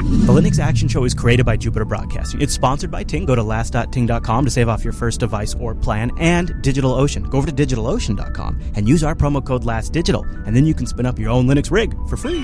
The Linux Action Show is created by Jupiter Broadcasting. It's sponsored by Ting. Go to last.ting.com to save off your first device or plan, and DigitalOcean. Go over to digitalocean.com and use our promo code LASTDigital, and then you can spin up your own Linux rig for free.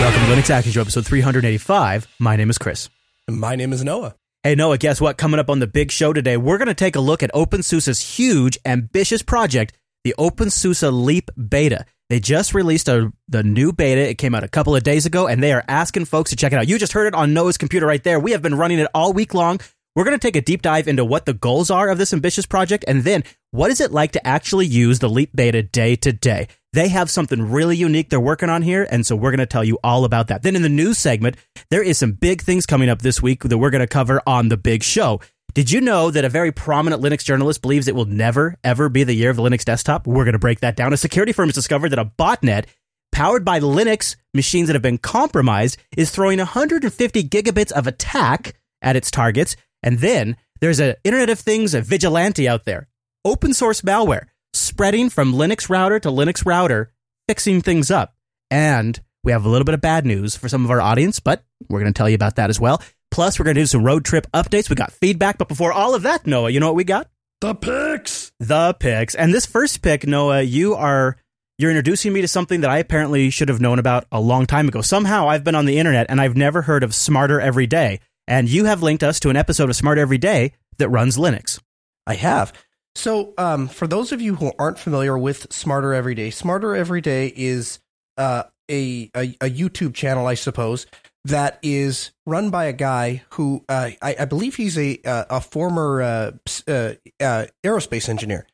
Welcome to Linux Action Show, episode 385. My name is Chris. My name is Noah. Hey, Noah, guess what? Coming up on the big show today, we're going to take a look at OpenSUSE's huge, ambitious project, the OpenSUSE Leap Beta. They just released a, the new beta. It came out a couple of days ago, and they are asking folks to check it out. You just heard it on Noah's computer right there. We have been running it all week long. We're going to take a deep dive into what the goals are of this ambitious project, and then what is it like to actually use the Leap Beta day to day. They have something really unique they're working on here, and so we're going to tell you all about that. Then in the news segment, there is some big things coming up this week that we're going to cover on the big show. Did you know that a very prominent Linux journalist believes it will never, ever be the year of the Linux desktop? We're going to break that down. A security firm has discovered that a botnet powered by Linux machines that have been compromised is throwing 150 gigabits of attack at its targets. And then there's an Internet of Things, a vigilante out there, open source malware spreading from Linux router to Linux router, fixing things up. And we have a little bit of bad news for some of our audience, but we're going to tell you about that as well. Plus, we're going to do some road trip updates. We got feedback, but before all of that, Noah, you know what we got? The picks. The picks. And this first pick, Noah, you are you're introducing me to something that I apparently should have known about a long time ago. Somehow I've been on the internet and I've never heard of Smarter Every Day. And you have linked us to an episode of Smarter Every Day that runs Linux. I have. So, um, for those of you who aren't familiar with Smarter Every Day, Smarter Every Day is uh, a, a, a YouTube channel, I suppose, that is run by a guy who uh, I, I, believe he's a uh, a former uh, uh, uh, aerospace engineer,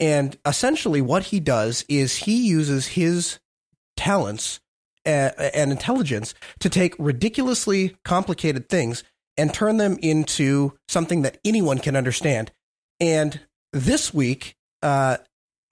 and essentially what he does is he uses his talents and intelligence to take ridiculously complicated things and turn them into something that anyone can understand. And this week, a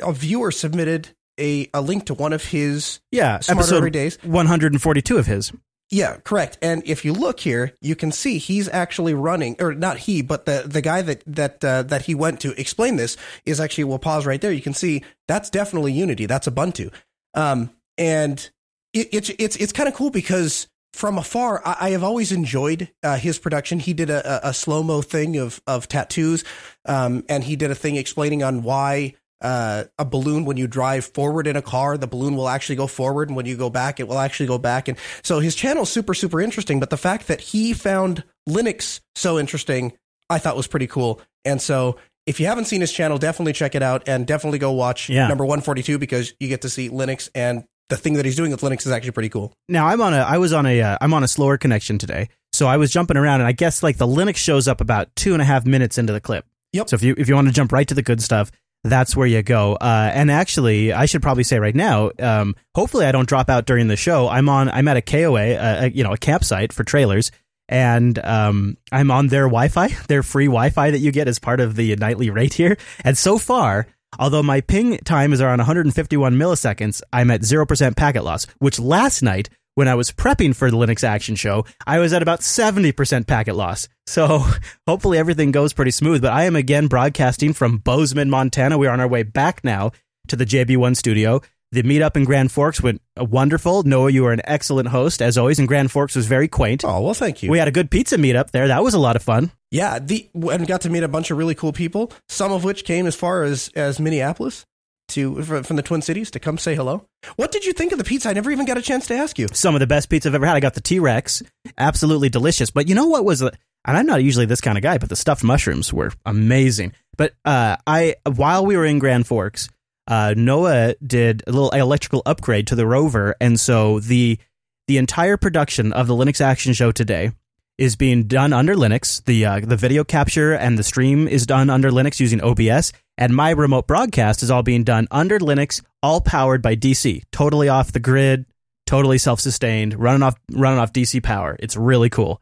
viewer submitted a, a link to one of his yeah episode Days. 142 of his yeah, correct. And if you look here, you can see he's actually running, or not he, but the the guy that that uh, that he went to explain this is actually. We'll pause right there. You can see that's definitely Unity. That's Ubuntu, um, and it, it's it's it's kind of cool because from afar, I, I have always enjoyed uh, his production. He did a, a, slow mo thing of of tattoos, um, and he did a thing explaining on why uh, a balloon when you drive forward in a car the balloon will actually go forward and when you go back it will actually go back. And so his channel is super super interesting but the fact that he found linux so interesting i thought was pretty cool. And so if you haven't seen his channel definitely check it out and definitely go watch Yeah. number 142 because you get to see linux and the thing that he's doing with linux is actually pretty cool. Now i'm on a i was on a uh, i'm on a slower connection today. So i was jumping around and i guess like the linux shows up about two and a half minutes into the clip. Yep. so if you if you want to jump right to the good stuff that's where you go. Uh, and actually i should probably say right now um, hopefully i don't drop out during the show. I'm on i'm at a koa uh, a, you know a campsite for trailers. And um, i'm on their wi-fi their free wi-fi that you get as part of the nightly rate here. And so far Although my ping time is around 151 milliseconds, I'm at 0% packet loss, which last night, when I was prepping for the Linux Action Show, I was at about 70% packet loss. So hopefully everything goes pretty smooth. But I am again broadcasting from Bozeman, Montana. We are on our way back now to the JB1 studio. The meetup in Grand Forks went uh, wonderful. Noah, you were an excellent host, as always, and Grand Forks was very quaint. oh well thank you We had a good pizza meetup there. That was a lot of fun. yeah the and got to meet a bunch of really cool people some of which came as far as as minneapolis to from the twin cities to come say hello what did you think of the pizza i never even got a chance to ask you some of the best pizza I've ever had. I got the T Rex, absolutely delicious. But you know what was, and I'm not usually this kind of guy, but the stuffed mushrooms were amazing. But uh, I, while we were in Grand Forks, uh, Noah did a little electrical upgrade to the rover, and so the the entire production of the Linux Action Show today is being done under Linux. The uh, the video capture and the stream is done under Linux using OBS, and my remote broadcast is all being done under Linux, all powered by DC, totally off the grid, totally self-sustained, running off running off DC power. It's really cool.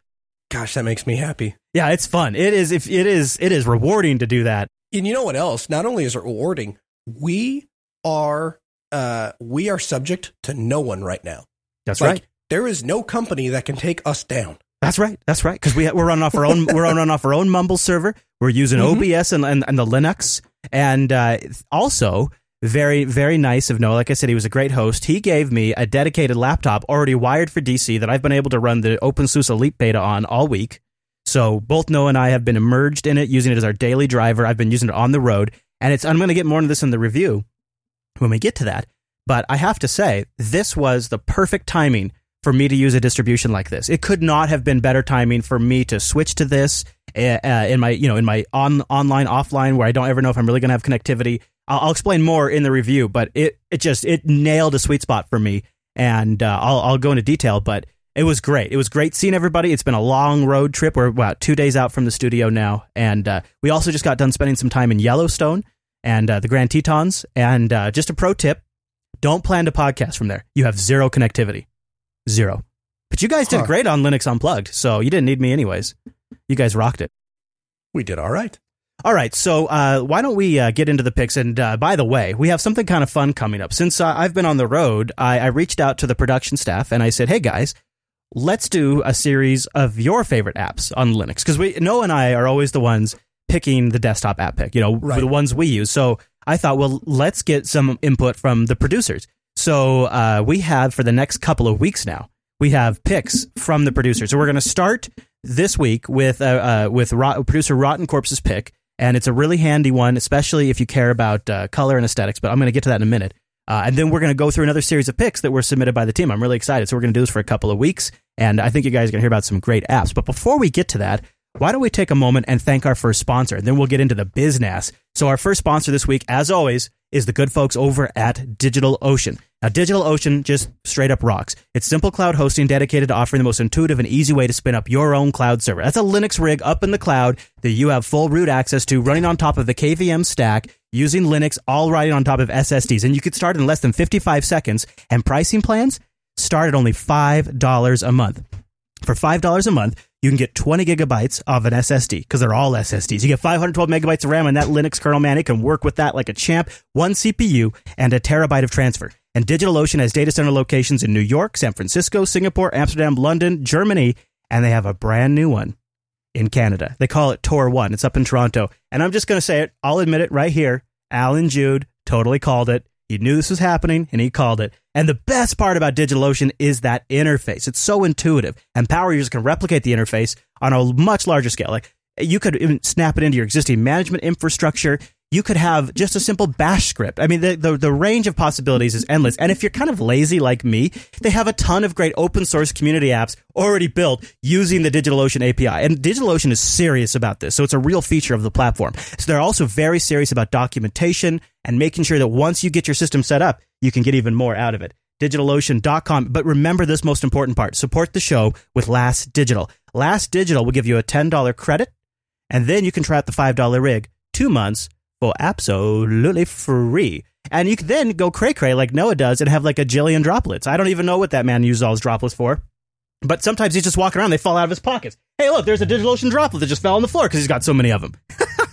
gosh that makes me happy Yeah, it's fun. It is if it is it is rewarding to do that. and you know what else not only is it rewarding we are uh we are subject to no one right now That's Like, right. there is no company that can take us down That's right. That's right. Because we we're running off our own we're running off our own Mumble server. We're using Mhm. OBS and, and and the Linux, and uh, also Very, very nice of Noah. Like I said, he was a great host. He gave me a dedicated laptop already wired for DC that I've been able to run the OpenSUSE Leap beta on all week. So both Noah and I have been immersed in it, using it as our daily driver. I've been using it on the road, and it's. I'm going to get more into this in the review when we get to that. But I have to say, this was the perfect timing for me to use a distribution like this. It could not have been better timing for me to switch to this uh, in my, you know, in my on online offline where I don't ever know if I'm really going to have connectivity. I'll, I'll, explain more in the review, but it it just it nailed a sweet spot for me, and uh, I'll I'll go into detail, but. It was great. It was great seeing everybody. It's been a long road trip. We're about two days out from the studio now, and uh, we also just got done spending some time in Yellowstone and uh, the Grand Tetons. And uh, just a pro tip: don't plan to podcast from there. You have zero connectivity. Zero. But you guys did huh. great on Linux Unplugged, so you didn't need me anyways. You guys rocked it. We did all right. All right, so uh, why don't we uh, get into the picks? And uh, by the way, we have something kind of fun coming up. Since uh, I've been on the road, I, I, reached out to the production staff and I said, "Hey guys, let's do a series of your favorite apps on Linux." Because we Noah and I are always the ones picking the desktop app pick. You know, right. the ones we use. So I thought, well, let's get some input from the producers. So uh, we have for the next couple of weeks now, we have picks from the producers. So we're going to start this week with uh, uh, with Rot- producer Rotten Corpse's pick, and it's a really handy one, especially if you care about uh, color and aesthetics. But I'm going to get to that in a minute. Uh, and then we're going to go through another series of picks that were submitted by the team. I'm really excited. So we're going to do this for a couple of weeks, and I think you guys are going to hear about some great apps. But before we get to that, why don't we take a moment and thank our first sponsor? And then we'll get into the business. So our first sponsor this week, as always, is the good folks over at DigitalOcean. Now, DigitalOcean just straight up rocks. It's simple cloud hosting dedicated to offering the most intuitive and easy way to spin up your own cloud server. That's a Linux rig up in the cloud that you have full root access to running on top of the KVM stack using Linux, all riding on top of SSDs. And you could start in less than 55 seconds. And pricing plans start at only $5 a month. For $5 a month, you can get 20 gigabytes of an SSD because they're all SSDs. You get 512 megabytes of RAM and that Linux kernel, man, it can work with that like a champ. One CPU and a terabyte of transfer. And DigitalOcean has data center locations in New York, San Francisco, Singapore, Amsterdam, London, Germany, and they have a brand new one in Canada. They call it Tor One. It's up in Toronto. And I'm just going to say it. I'll admit it right here. Allan Jude totally called it. He knew this was happening and he called it. And the best part about DigitalOcean is that interface. It's so intuitive and power users can replicate the interface on a much larger scale. Like you could even snap it into your existing management infrastructure. You could have just a simple bash script. I mean, the, the, the, range of possibilities is endless. And if you're kind of lazy like me, they have a ton of great open source community apps already built using the DigitalOcean API. And DigitalOcean is serious about this. So it's a real feature of the platform. So they're also very serious about documentation and making sure that once you get your system set up, you can get even more out of it. DigitalOcean.com. But remember this most important part support the show with Last Digital. Last Digital will give you a $10 credit, and then you can try out the $5 rig two months for absolutely free. And you can then go cray cray like Noah does and have like a jillion droplets. I don't even know what that man uses all his droplets for. But sometimes he's just walking around, they fall out of his pockets. Hey, look, there's a DigitalOcean droplet that just fell on the floor because he's got so many of them.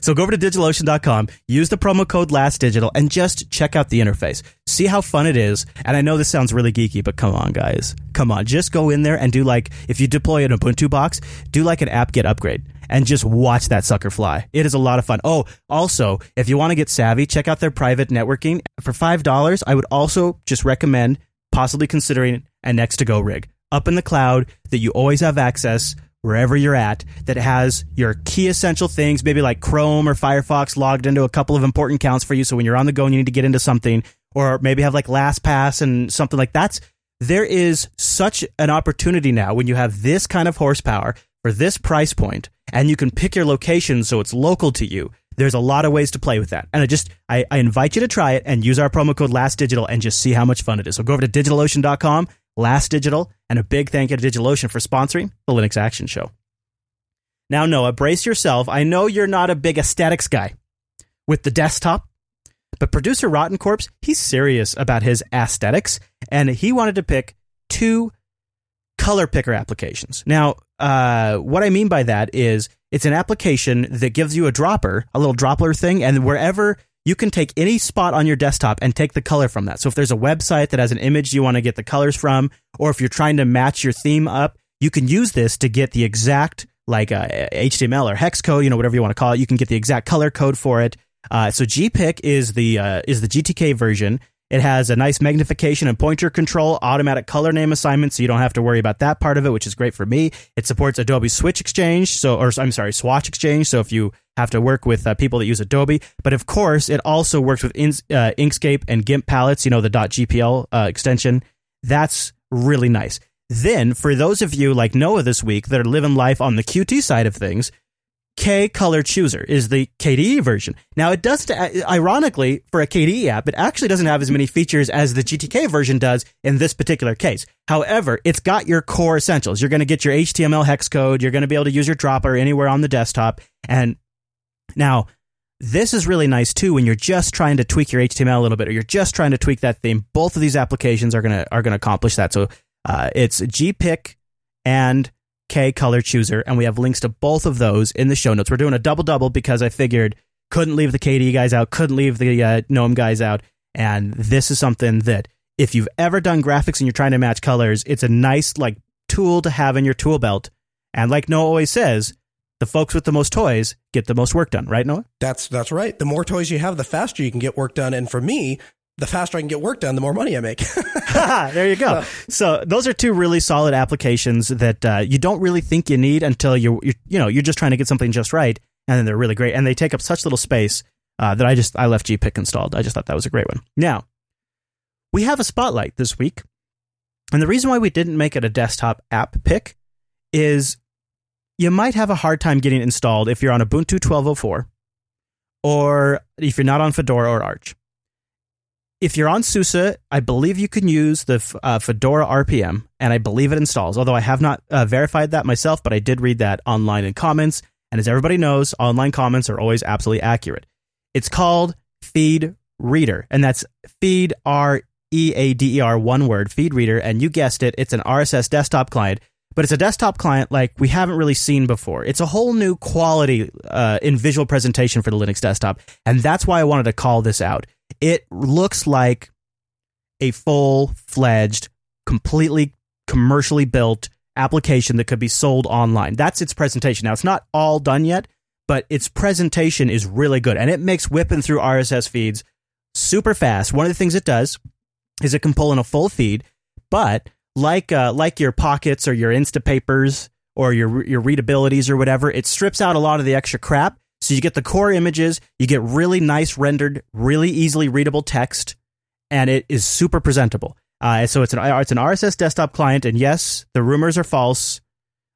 So go over to digitalocean.com, use the promo code LASTDigital, and just check out the interface. See how fun it is. And I know this sounds really geeky, but come on, guys. Come on. Just go in there and do like, if you deploy an Ubuntu box, do like an apt-get upgrade and just watch that sucker fly. It is a lot of fun. Oh, also, if you want to get savvy, check out their private networking. For $5, I would also just recommend possibly considering a Next2Go rig up in the cloud that you always have access wherever you're at that has your key essential things, maybe like Chrome or Firefox logged into a couple of important accounts for you. So when you're on the go and you need to get into something, or maybe have like LastPass and something like that's there is such an opportunity now when you have this kind of horsepower for this price point and you can pick your location so it's local to you. There's a lot of ways to play with that. And I just, I, I invite you to try it and use our promo code LastDigital and just see how much fun it is. So go over to digitalocean.com Last Digital, and a big thank you to DigitalOcean for sponsoring the Linux Action Show. Now, Noah, brace yourself. I know you're not a big aesthetics guy with the desktop, but producer Rotten Corpse, he's serious about his aesthetics, and he wanted to pick two color picker applications. Now, uh, what I mean by that is it's an application that gives you a dropper, a little dropper thing, and wherever you can take any spot on your desktop and take the color from that. So if there's a website that has an image you want to get the colors from, or if you're trying to match your theme up, you can use this to get the exact like uh, HTML or hex code, you know, whatever you want to call it. You can get the exact color code for it. Uh, so GPick is the uh, is the GTK version. It has a nice magnification and pointer control, automatic color name assignment, so you don't have to worry about that part of it, which is great for me. It supports Adobe Switch Exchange, so or I'm sorry, Swatch Exchange. So if you have to work with uh, people that use Adobe, but of course, it also works with in, uh, Inkscape and GIMP palettes. You know the .gpl uh, extension. That's really nice. Then, for those of you like Noah this week that are living life on the Qt side of things, K Color Chooser is the KDE version. Now, it does, ironically, for a KDE app, it actually doesn't have as many features as the GTK version does in this particular case. However, it's got your core essentials. You're going to get your HTML hex code. You're going to be able to use your dropper anywhere on the desktop. And now, this is really nice too when you're just trying to tweak your HTML a little bit, or you're just trying to tweak that theme. Both of these applications are gonna are gonna accomplish that. So uh, it's GPick and K color chooser, and we have links to both of those in the show notes. We're doing a double double because I figured couldn't leave the KDE guys out, couldn't leave the uh, GNOME guys out, and this is something that if you've ever done graphics and you're trying to match colors, it's a nice like tool to have in your tool belt. And like Noah always says, the folks with the most toys get the most work done, right, Noah? That's that's right. The more toys you have, the faster you can get work done. And for me, the faster I can get work done, the more money I make. there you go. So those are two really solid applications that uh, you don't really think you need until you you you know you're just trying to get something just right, and then they're really great, and they take up such little space uh, that I just I left GPick installed. I just thought that was a great one. Now we have a spotlight this week, and the reason why we didn't make it a desktop app pick is you might have a hard time getting it installed if you're on Ubuntu 1204 or if you're not on Fedora or Arch if you're on SUSE, I believe you can use the uh, Fedora RPM, and I believe it installs. Although I have not uh, verified that myself, but I did read that online in comments. And as everybody knows, online comments are always absolutely accurate. It's called Feed Reader, and that's Feed R E A D E R, one word, Feed Reader. And you guessed it, it's an RSS desktop client, but it's a desktop client like we haven't really seen before. It's a whole new quality uh, in visual presentation for the Linux desktop, and that's why I wanted to call this out it looks like a full fledged, completely commercially built application that could be sold online. That's its presentation. Now, it's not all done yet, but its presentation is really good and it makes whipping through RSS feeds super fast. One of the things it does is it can pull in a full feed, but like uh, like your pockets or your Instapapers or your your readabilities or whatever, it strips out a lot of the extra crap so you get the core images, you get really nice rendered, really easily readable text, and it is super presentable. Uh, so it's an it's an RSS desktop client, and yes, the rumors are false.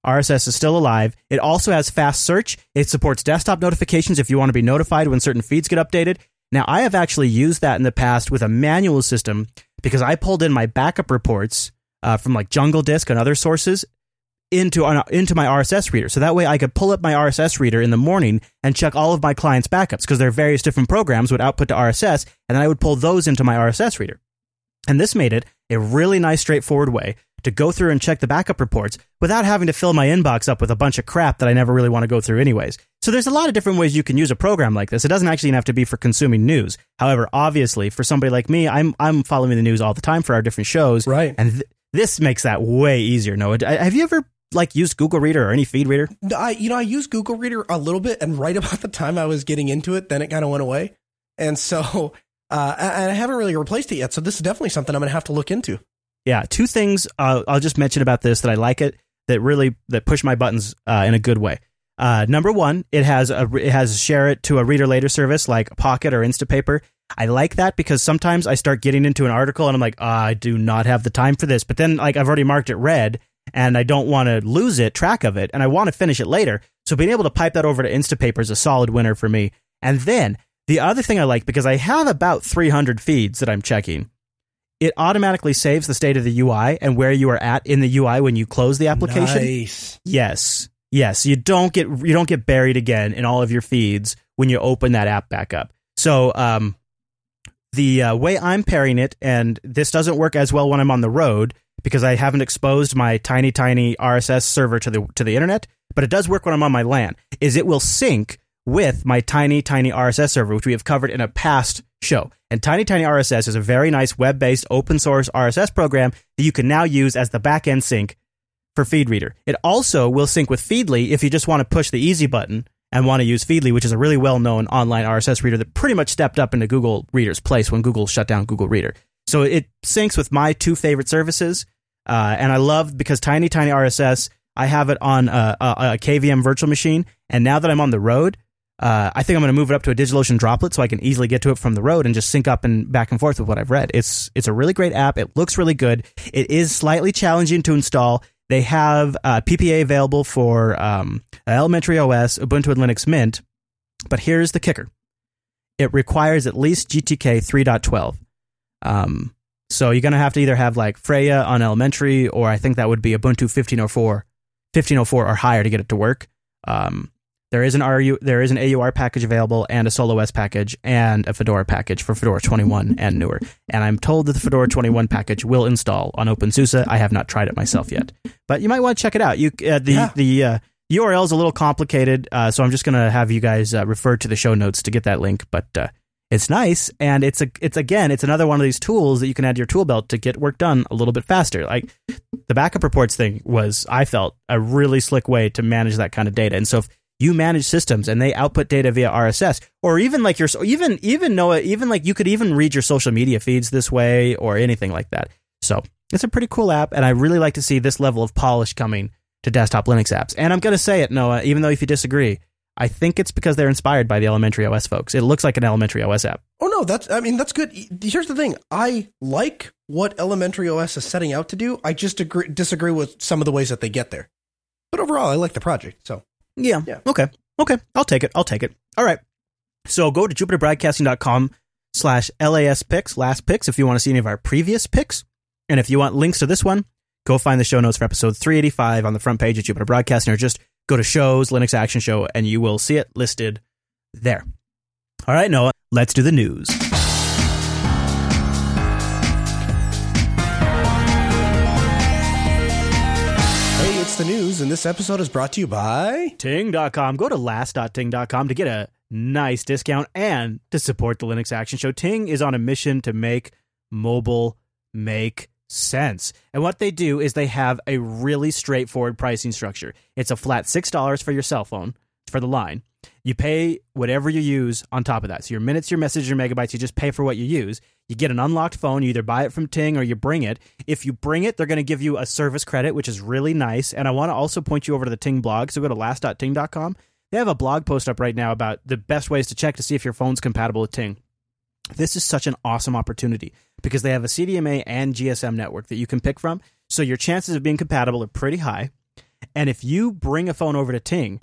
RSS is still alive. It also has fast search. It supports desktop notifications if you want to be notified when certain feeds get updated. Now, I have actually used that in the past with a manual system because I pulled in my backup reports uh, from like Jungle Disk and other sources into into my RSS reader. So that way I could pull up my RSS reader in the morning and check all of my clients' backups because there are various different programs would output to RSS, and then I would pull those into my RSS reader. And this made it a really nice, straightforward way to go through and check the backup reports without having to fill my inbox up with a bunch of crap that I never really want to go through anyways. So there's a lot of different ways you can use a program like this. It doesn't actually have to be for consuming news. However, obviously, for somebody like me, I'm I'm following the news all the time for our different shows, right? And th- this makes that way easier. Noah, have you ever like use Google Reader or any feed reader? I you know I use Google Reader a little bit, and right about the time I was getting into it, then it kind of went away, and so uh, and I haven't really replaced it yet. So this is definitely something I'm going to have to look into. Yeah, two things uh, I'll just mention about this that I like it that really that push my buttons uh, in a good way. Uh, number one, it has a it has share it to a reader later service like Pocket or Instapaper. I like that because sometimes I start getting into an article and I'm like, oh, I do not have the time for this. But then like I've already marked it red and I don't want to lose it, track of it, and I want to finish it later. So being able to pipe that over to Instapaper is a solid winner for me. And then the other thing I like, because I have about 300 feeds that I'm checking, it automatically saves the state of the UI and where you are at in the UI when you close the application. Nice. Yes. Yes. You don't get you don't get buried again in all of your feeds when you open that app back up. So um, the uh, way I'm pairing it, and this doesn't work as well when I'm on the road, because I haven't exposed my tiny tiny RSS server to the to the internet, but it does work when I'm on my LAN. Is it will sync with my tiny tiny RSS server, which we have covered in a past show. And Tiny Tiny RSS is a very nice web-based open source RSS program that you can now use as the backend sync for FeedReader. It also will sync with Feedly if you just want to push the easy button and want to use Feedly, which is a really well known online RSS reader that pretty much stepped up into Google Reader's place when Google shut down Google Reader. So it syncs with my two favorite services. Uh, and I love because Tiny Tiny RSS, I have it on a, a, a KVM virtual machine. And now that I'm on the road, uh, I think I'm going to move it up to a DigitalOcean droplet so I can easily get to it from the road and just sync up and back and forth with what I've read. It's it's a really great app. It looks really good. It is slightly challenging to install. They have uh, PPA available for um, Elementary OS, Ubuntu, and Linux Mint. But here's the kicker: it requires at least GTK 3.12. Um, so you're going to have to either have like Freya on Elementary, or I think that would be Ubuntu 1504, 1504 or higher to get it to work. Um, there is an RU, there is an AUR package available, and a Solus package, and a Fedora package for Fedora 21 and newer. And I'm told that the Fedora 21 package will install on OpenSUSE. I have not tried it myself yet, but you might want to check it out. You uh, the Yeah. the uh, URL is a little complicated, uh, so I'm just going to have you guys uh, refer to the show notes to get that link. But uh, it's nice, and it's a it's again it's another one of these tools that you can add to your tool belt to get work done a little bit faster. Like the backup reports thing was, I felt a really slick way to manage that kind of data. And so if you manage systems and they output data via RSS, or even like your even even Noah, even like you could even read your social media feeds this way or anything like that. So it's a pretty cool app, and I really like to see this level of polish coming to desktop Linux apps. And I'm going to say it, Noah, even though if you disagree, I think it's because they're inspired by the Elementary OS folks. It looks like an Elementary OS app. Oh no, that's I mean that's good. Here's the thing: I like what Elementary OS is setting out to do. I just agree, disagree with some of the ways that they get there. But overall, I like the project. So Yeah. Yeah. Okay. Okay. I'll take it. I'll take it. All right. So go to jupiterbroadcasting.com slash LAS picks, last picks, if you want to see any of our previous picks. And if you want links to this one, go find the show notes for episode 385 on the front page of Jupiter Broadcasting or just go to shows, Linux Action Show, and you will see it listed there. All right, Noah, let's do the news. hey, it's the news, and this episode is brought to you by. Ting.com. Go to last.ting.com to get a nice discount and to support the Linux Action Show. Ting is on a mission to make mobile make sense. And what they do is they have a really straightforward pricing structure. It's a flat $6 for your cell phone for the line. You pay whatever you use on top of that. So your minutes, your messages, your megabytes, you just pay for what you use. You get an unlocked phone, you either buy it from Ting or you bring it. If you bring it, they're going to give you a service credit, which is really nice. And I want to also point you over to the Ting blog. So go to last.ting.com. They have a blog post up right now about the best ways to check to see if your phone's compatible with Ting. This is such an awesome opportunity because they have a CDMA and GSM network that you can pick from. So your chances of being compatible are pretty high. And if you bring a phone over to Ting,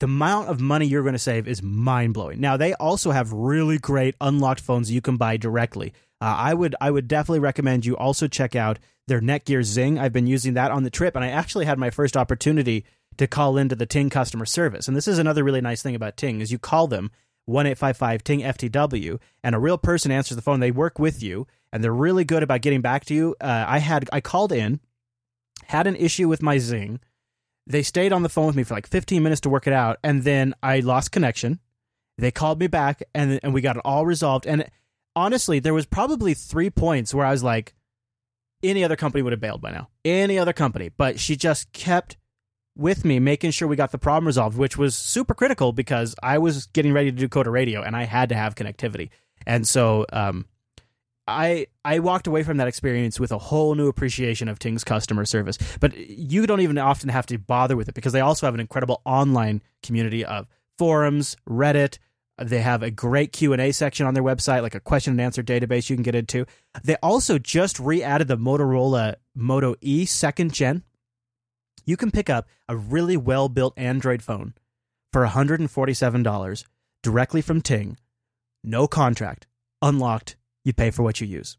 the amount of money you're going to save is mind blowing. Now they also have really great unlocked phones you can buy directly. Uh, I would I would definitely recommend you also check out their Netgear Zing. I've been using that on the trip, and I actually had my first opportunity to call into the Ting customer service. And this is another really nice thing about Ting is you call them one eight five five Ting FTW, and a real person answers the phone. They work with you, and they're really good about getting back to you. Uh, I had I called in, had an issue with my Zing. They stayed on the phone with me for like 15 minutes to work it out, and then I lost connection. They called me back, and and we got it all resolved. And honestly, there was probably three points where I was like, any other company would have bailed by now. Any other company, but she just kept with me, making sure we got the problem resolved, which was super critical because I was getting ready to do Coder Radio, and I had to have connectivity. And so, um, I I walked away from that experience with a whole new appreciation of Ting's customer service. But you don't even often have to bother with it because they also have an incredible online community of forums, Reddit. They have a great Q&A section on their website, like a question and answer database you can get into. They also just re-added the Motorola Moto E second gen. You can pick up a really well-built Android phone for $147 directly from Ting. No contract, unlocked, you pay for what you use.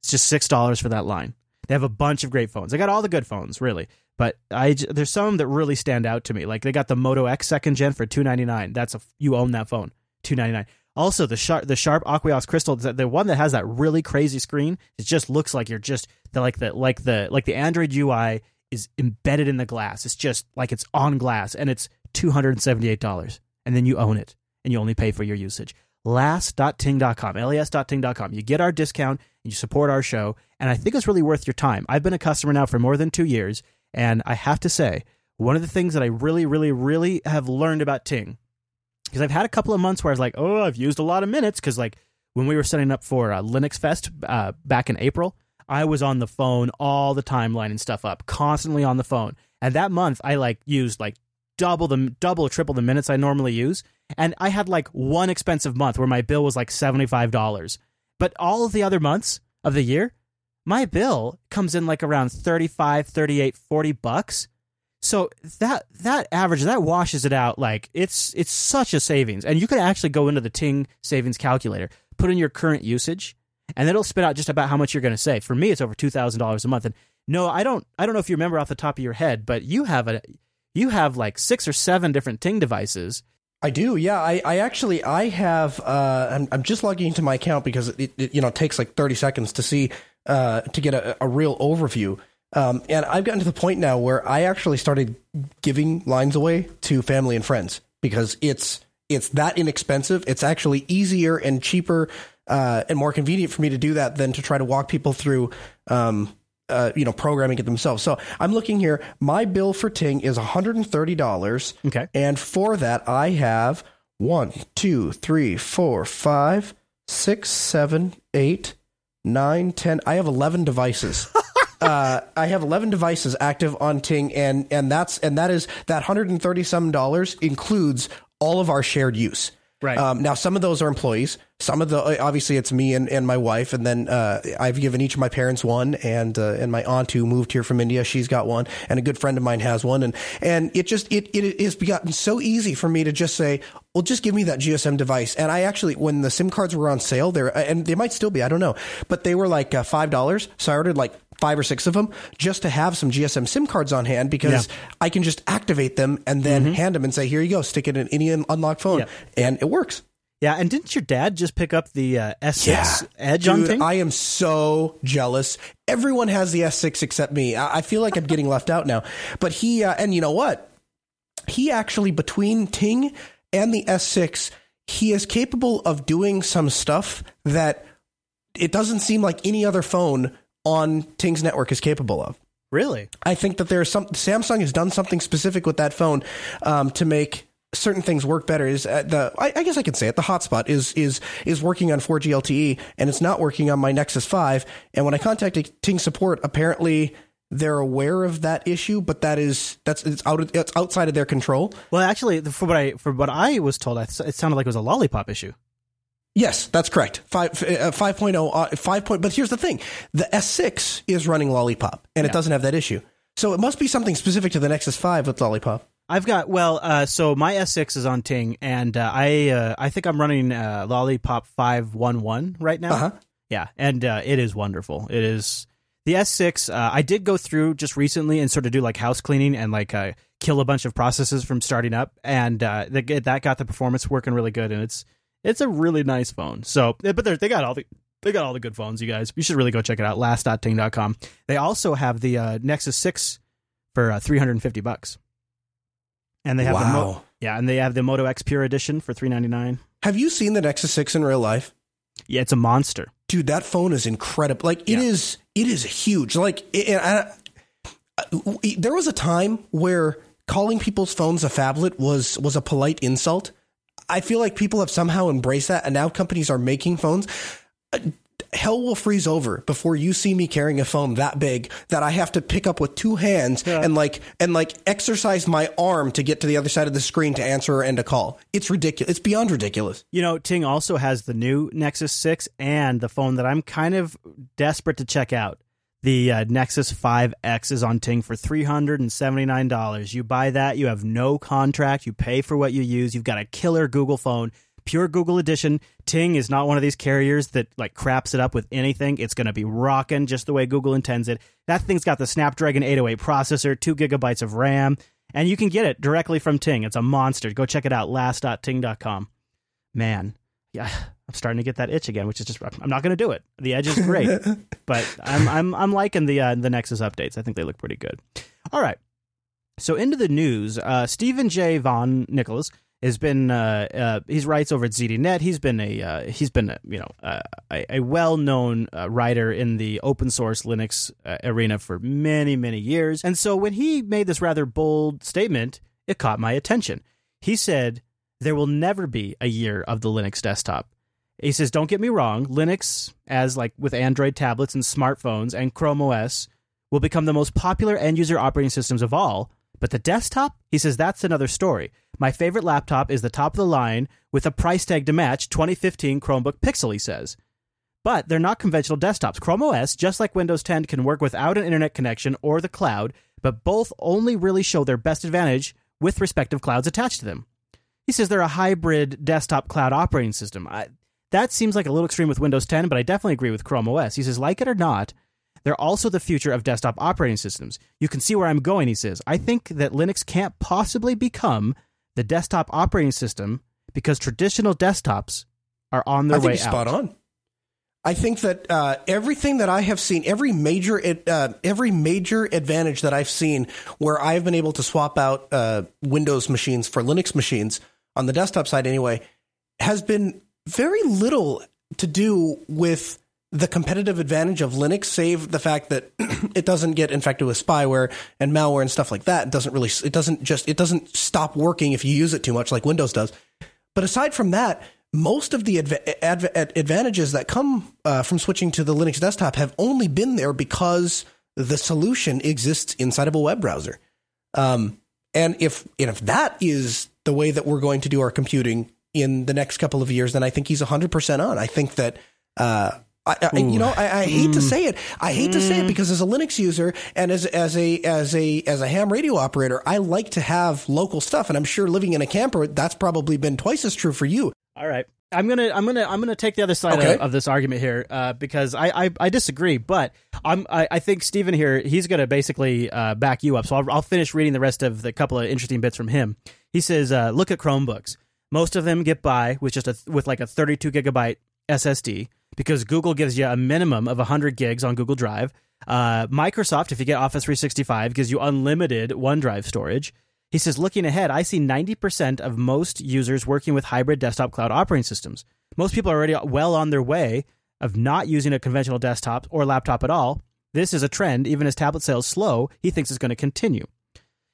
It's just six dollars for that line. They have a bunch of great phones. They got all the good phones, really, but I there's some that really stand out to me. Like they got the Moto X second gen for two ninety nine. That's a you own that phone two ninety nine. Also the sharp the sharp AQUOS Crystal, the the one that has that really crazy screen. It just looks like you're just the like the like the like the Android UI is embedded in the glass. It's just like it's on glass, and it's two hundred and seventy eight dollars, and then you own it, and you only pay for your usage last.ting.com, las.ting.com. You get our discount and you support our show. And I think it's really worth your time. I've been a customer now for more than two years. And I have to say, one of the things that I really, really, really have learned about Ting, because I've had a couple of months where I was like, oh, I've used a lot of minutes, because like when we were setting up for uh, Linux Fest uh, back in April, I was on the phone all the time lining stuff up, constantly on the phone. And that month, I like used like double the double, triple the minutes I normally use, and I had like one expensive month where my bill was like seventy five dollars. But all of the other months of the year, my bill comes in like around 35, 38, 40 bucks. So that that average that washes it out like it's it's such a savings. And you could actually go into the Ting savings calculator, put in your current usage, and it'll spit out just about how much you're going to save. For me, it's over two thousand dollars a month. And no, I don't I don't know if you remember off the top of your head, but you have a you have like six or seven different Ting devices. I do, yeah. I, I actually I have. Uh, I'm, I'm just logging into my account because it, it you know takes like 30 seconds to see uh, to get a, a real overview. Um, and I've gotten to the point now where I actually started giving lines away to family and friends because it's it's that inexpensive. It's actually easier and cheaper uh, and more convenient for me to do that than to try to walk people through um, uh, you know, programming it themselves. So I'm looking here. My bill for Ting is $130. Okay. And for that, I have one, two, three, four, five, six, seven, eight, nine, ten. I have 11 devices. uh, I have 11 devices active on Ting, and and that's and that is that 130 some dollars includes all of our shared use. Right. Um, now, some of those are employees. Some of the obviously it's me and, and my wife, and then uh, I've given each of my parents one, and uh, and my aunt who moved here from India, she's got one, and a good friend of mine has one, and and it just it it has gotten so easy for me to just say, well, just give me that GSM device. And I actually, when the SIM cards were on sale, there and they might still be, I don't know, but they were like uh, five dollars, so I ordered like five or six of them just to have some GSM SIM cards on hand because yeah. I can just activate them and then mm-hmm. hand them and say, here you go, stick it in any unlocked phone, yeah. and it works. Yeah, and didn't your dad just pick up the uh, S6 yeah. Edge Dude, on Ting? I am so jealous. Everyone has the S6 except me. I, I feel like I'm getting left out now. But he, uh, and you know what? He actually, between Ting and the S6, he is capable of doing some stuff that it doesn't seem like any other phone on Ting's network is capable of. Really? I think that there's some Samsung has done something specific with that phone um, to make certain things work better. Is uh, the I, I, guess I can say it. The hotspot is is is working on 4G LTE and it's not working on my Nexus 5. And when I contacted Ting support, apparently they're aware of that issue, but that is that's it's out of, it's outside of their control. Well, actually, for what I for what I was told, it sounded like it was a lollipop issue. Yes, that's correct. 5, uh, 5.0, uh, 5 point, but here's the thing. The S6 is running Lollipop and yeah. it doesn't have that issue. So it must be something specific to the Nexus 5 with Lollipop. I've got well, uh, so my S6 is on Ting, and uh, I uh, I think I'm running uh, Lollipop 511 right now. Uh-huh. Yeah, and uh, it is wonderful. It is the S6. Uh, I did go through just recently and sort of do like house cleaning and like kill a bunch of processes from starting up, and that got the performance working really good, and it's it's a really nice phone. So, but they got all the they got all the good phones, you guys. You should really go check it out. Last.ting.com. They also have the uh, Nexus Six for uh, three hundred and fifty bucks, and they have wow. the Mo- yeah, and they have the Moto X Pure Edition for three ninety nine. Have you seen the Nexus Six in real life? Yeah, it's a monster, dude. That phone is incredible. Like it yeah. is, it is huge. Like it, I, I, there was a time where calling people's phones a phablet was was a polite insult I feel like people have somehow embraced that, and now companies are making phones. Uh, hell will freeze over before you see me carrying a phone that big that I have to pick up with two hands yeah. and like and like exercise my arm to get to the other side of the screen to answer and to call. It's ridiculous. It's beyond ridiculous. You know, Ting also has the new Nexus 6 and the phone that I'm kind of desperate to check out. The uh, Nexus 5X is on Ting for $379. You buy that, you have no contract, you pay for what you use, you've got a killer Google phone, pure Google edition. Ting is not one of these carriers that like craps it up with anything. It's going to be rocking just the way Google intends it. That thing's got the Snapdragon 808 processor, 2 gigabytes of RAM, and you can get it directly from Ting. It's a monster. Go check it out last.ting.com. Man, yeah, I'm starting to get that itch again, which is just I'm not going to do it. The Edge is great, but I'm I'm I'm liking the uh, the Nexus updates. I think they look pretty good. All right. So into the news, uh, Steven J. Vaughan-Nichols has been uh, uh, he writes over at ZDNet. He's been a uh, he's been a, you know uh, a, a well known uh, writer in the open source Linux uh, arena for many many years. And so when he made this rather bold statement, it caught my attention. He said there will never be a year of the Linux desktop. He says, don't get me wrong, Linux, as like with Android tablets and smartphones and Chrome OS, will become the most popular end user operating systems of all. But the desktop, he says, that's another story. My favorite laptop is the top of the line with a price tag to match 2015 Chromebook Pixel, he says. But they're not conventional desktops. Chrome OS, just like Windows 10, can work without an internet connection or the cloud, but both only really show their best advantage with respective clouds attached to them. He says they're a hybrid desktop cloud operating system. I, that seems like a little extreme with Windows 10, but I definitely agree with Chrome OS. He says, like it or not, they're also the future of desktop operating systems. You can see where I'm going, he says. I think that Linux can't possibly become the desktop operating system because traditional desktops are on their I think way he's out. spot on. I think that uh, everything that I have seen, every major, uh, every major advantage that I've seen, where I've been able to swap out uh, Windows machines for Linux machines on the desktop side, anyway, has been very little to do with the competitive advantage of Linux, save the fact that it doesn't get infected with spyware and malware and stuff like that. It doesn't really, it doesn't just, it doesn't stop working if you use it too much, like Windows does. But aside from that, most of the adv- adv- advantages that come uh, from switching to the Linux desktop have only been there because the solution exists inside of a web browser. Um, and if and if that is the way that we're going to do our computing in the next couple of years, then I think he's 100% on. I think that, uh, I, I, you know, I, I hate to say it. I hate to say it because as a Linux user and as as a as a as a ham radio operator, I like to have local stuff, and I'm sure living in a camper, that's probably been twice as true for you. All right. I'm gonna I'm gonna I'm gonna take the other side Okay. of, of this argument here uh, because I, I I disagree, but I'm I, I think Stephen here he's gonna basically uh, back you up. So I'll, I'll finish reading the rest of the couple of interesting bits from him. He says, uh, look at Chromebooks. Most of them get by with just a with like a 32 gigabyte SSD because Google gives you a minimum of 100 gigs on Google Drive. Uh, Microsoft, if you get Office 365, gives you unlimited OneDrive storage. He says, looking ahead, I see 90% of most users working with hybrid desktop cloud operating systems. Most people are already well on their way of not using a conventional desktop or laptop at all. This is a trend, even as tablet sales slow, he thinks is going to continue.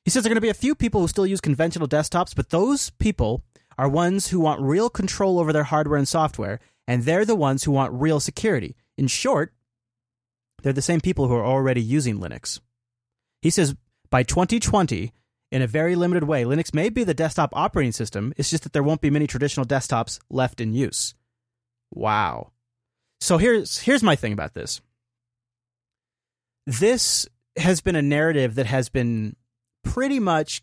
He says there are going to be a few people who still use conventional desktops, but those people are ones who want real control over their hardware and software, and they're the ones who want real security. In short, they're the same people who are already using Linux. He says by 2020, in a very limited way, Linux may be the desktop operating system. It's just that there won't be many traditional desktops left in use. Wow. So here's here's my thing about this. This has been a narrative that has been pretty much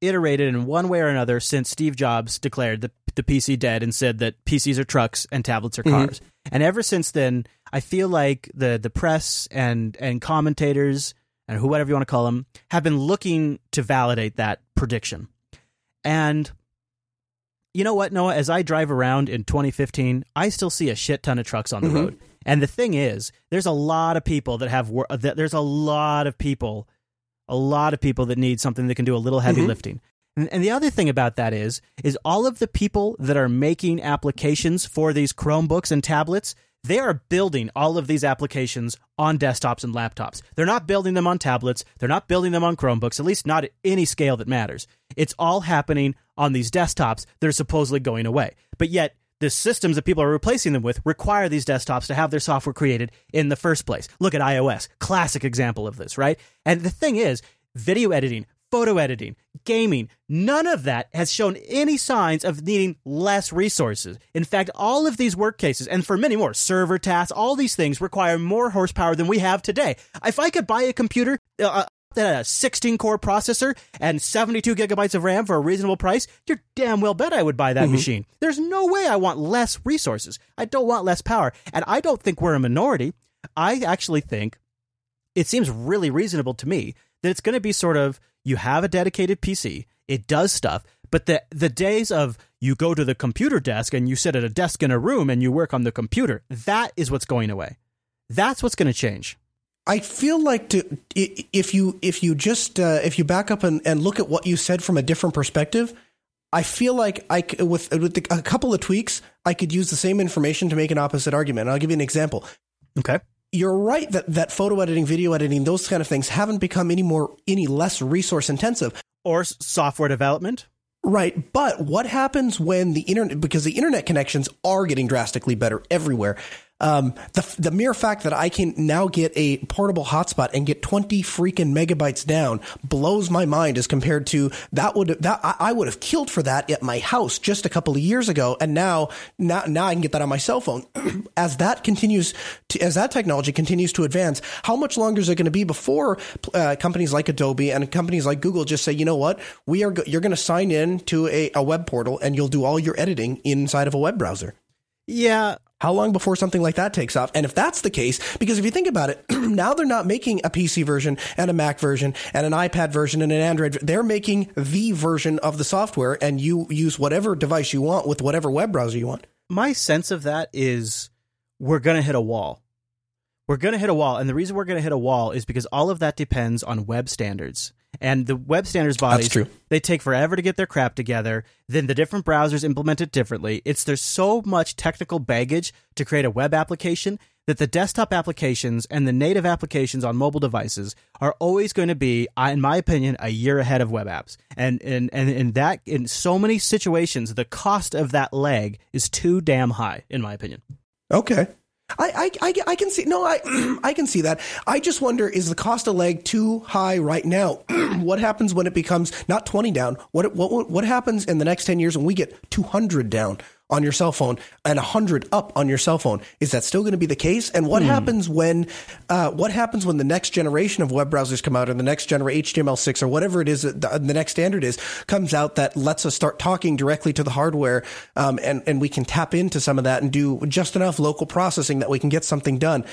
iterated in one way or another since Steve Jobs declared the, the PC dead and said that PCs are trucks and tablets are mm-hmm. cars. And ever since then, I feel like the the press and and commentators and whoever you want to call them have been looking to validate that prediction. And you know what, Noah? As I drive around in 2015, I still see a shit ton of trucks on the mm-hmm. road. And the thing is, there's a lot of people that have wor- that there's a lot of people, a lot of people that need something that can do a little heavy mm-hmm. lifting. And, and the other thing about that is, is all of the people that are making applications for these Chromebooks and tablets, they are building all of these applications on desktops and laptops. They're not building them on tablets. They're not building them on Chromebooks, at least not at any scale that matters. It's all happening on these desktops that are supposedly going away. But yet, the systems that people are replacing them with require these desktops to have their software created in the first place. Look at iOS, classic example of this, right? And the thing is, video editing, photo editing, gaming, none of that has shown any signs of needing less resources. In fact, all of these work cases, and for many more, server tasks, all these things require more horsepower than we have today. If I could buy a computer, uh, that a 16 core processor and 72 gigabytes of RAM for a reasonable price, you're damn well bet I would buy that mm-hmm. machine. There's no way I want less resources. I don't want less power. And I don't think we're a minority. I actually think it seems really reasonable to me that it's going to be sort of you have a dedicated PC, it does stuff, but the the days of you go to the computer desk and you sit at a desk in a room and you work on the computer, that is what's going away. That's what's going to change. I feel like to if you if you just uh, if you back up and, and look at what you said from a different perspective, I feel like I with with the, a couple of tweaks, I could use the same information to make an opposite argument. I'll give you an example. Okay. You're right that that photo editing, video editing, those kind of things haven't become any more any less resource intensive. Or software development. Right, but what happens when the internet because the internet connections are getting drastically better everywhere. Um, the the mere fact that I can now get a portable hotspot and get twenty freaking megabytes down blows my mind as compared to that would that I, I would have killed for that at my house just a couple of years ago, and now now now I can get that on my cell phone. as that continues to, as that technology continues to advance, how much longer is it going to be before uh, companies like Adobe and companies like Google just say, you know what, we are go- you're going to sign in to a, a web portal and you'll do all your editing inside of a web browser. Yeah. How long before something like that takes off? And if that's the case, because if you think about it, now they're not making a PC version and a Mac version and an iPad version and an Android. They're making the version of the software and you use whatever device you want with whatever web browser you want. My sense of that is we're going to hit a wall. We're going to hit a wall. And the reason we're going to hit a wall is because all of that depends on web standards. And the web standards bodies, they take forever to get their crap together. Then the different browsers implement it differently. It's there's so much technical baggage to create a web application that the desktop applications and the native applications on mobile devices are always going to be, in my opinion, a year ahead of web apps. And and and in that in so many situations, the cost of that leg is too damn high, in my opinion. Okay. I, I, I, I can see no I I can see that. I just wonder is the cost of leg too high right now? what happens when it becomes not 20 down? What what what happens in the next 10 years when we get 200 down on your cell phone and 100 up on your cell phone? Is that still going to be the case? And what happens when uh, what happens when the next generation of web browsers come out or the next generation HTML6 or whatever it is that the, the next standard is comes out that lets us start talking directly to the hardware um, and and we can tap into some of that and do just enough local processing that we can get something done.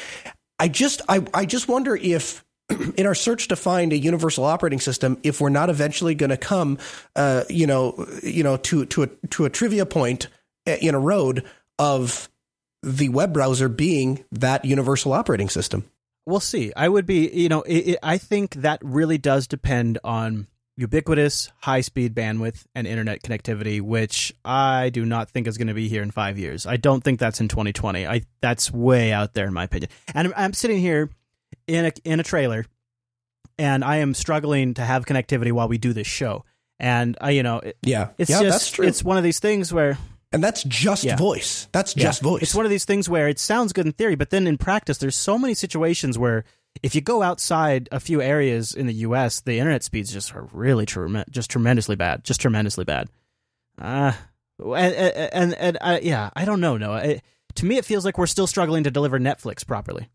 I just I I just wonder if in our search to find a universal operating system, if we're not eventually going to come, uh, you know, you know, to to a to a trivia point in a road of the web browser being that universal operating system. We'll see. I would be, you know, it, it, I think that really does depend on ubiquitous high speed bandwidth and internet connectivity, which I do not think is going to be here in five years. I don't think that's in 2020. I that's way out there in my opinion. And I'm, I'm sitting here in a in a trailer, and I am struggling to have connectivity while we do this show. And I, you know, it, Yeah, it's yeah, just it's one of these things where and that's just Yeah. voice. That's just yeah. voice. It's one of these things where it sounds good in theory, but then in practice, there's so many situations where if you go outside a few areas in the U.S., the internet speeds just are really trem- just tremendously bad, just tremendously bad. Uh, and and, and, uh, yeah, I don't know. No, it, to me, it feels like we're still struggling to deliver Netflix properly.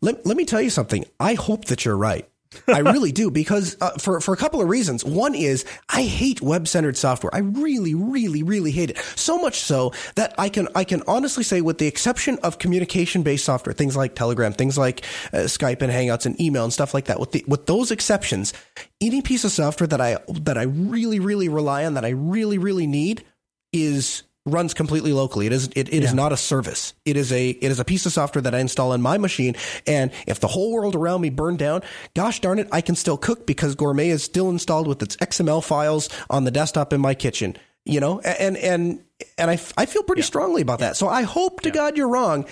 Let, let me tell you something. I hope that you're right. I really do because uh, for for a couple of reasons. One is I hate web centered software. I really, really, really hate it. So much so that I can I can honestly say, with the exception of communication based software, things like Telegram, things like uh, Skype and Hangouts and email and stuff like that. With the, with those exceptions, any piece of software that I that I really, really rely on, that I really, really need, is runs completely locally. It is it, it is Yeah. not a service. It is a it is a piece of software that I install in my machine. And if the whole world around me burned down, gosh darn it, I can still cook because Gourmet is still installed with its XML files on the desktop in my kitchen. You know, and and and I, I feel pretty strongly about that. So I hope to God you're wrong.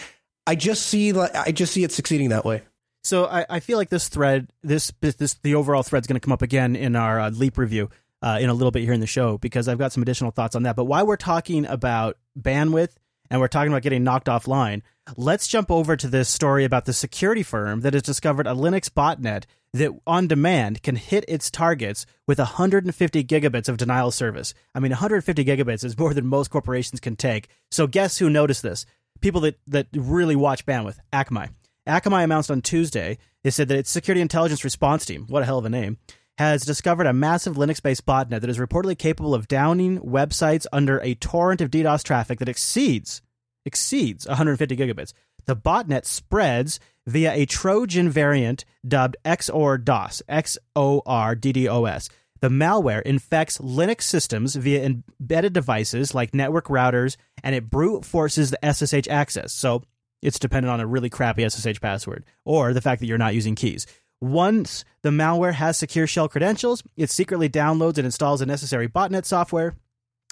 I just see I just see it succeeding that way. So I, I feel like this thread, this this the overall thread's going to come up again in our uh, leap review uh, in a little bit here in the show because I've got some additional thoughts on that. But while we're talking about bandwidth and we're talking about getting knocked offline, let's jump over to this story about the security firm that has discovered a Linux botnet that on demand can hit its targets with 150 gigabits of denial service. I mean, 150 gigabits is more than most corporations can take. So guess who noticed this? People that, that really watch bandwidth, Akamai. Akamai announced on Tuesday, they said that its security intelligence response team, what a hell of a name, has discovered a massive Linux based botnet that is reportedly capable of downing websites under a torrent of DDoS traffic that exceeds exceeds 150 gigabits. The botnet spreads via a Trojan variant dubbed XOR DDoS, X O R D D O S. The malware infects Linux systems via embedded devices like network routers, and it brute forces the SSH access. So it's dependent on a really crappy SSH password or the fact that you're not using keys. Once the malware has secure shell credentials, it secretly downloads and installs the necessary botnet software.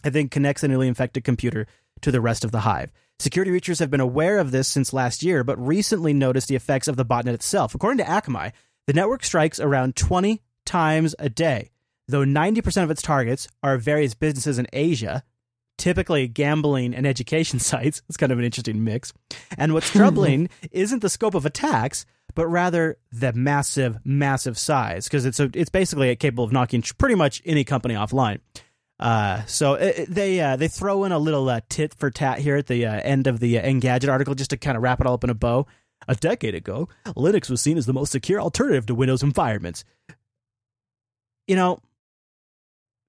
and then connects the newly infected computer to the rest of the hive. Security researchers have been aware of this since last year, but recently noticed the effects of the botnet itself. According to Akamai, the network strikes around 20 times a day, though 90% of its targets are various businesses in Asia, typically gambling and education sites. It's kind of an interesting mix. And what's troubling isn't the scope of attacks, but rather the massive, massive size, because it's a, it's basically capable of knocking pretty much any company offline. Uh, so it, it- they uh, they throw in a little uh, tit for tat here at the uh, end of the uh, Engadget article just to kind of wrap it all up in a bow. A decade ago, Linux was seen as the most secure alternative to Windows environments. You know,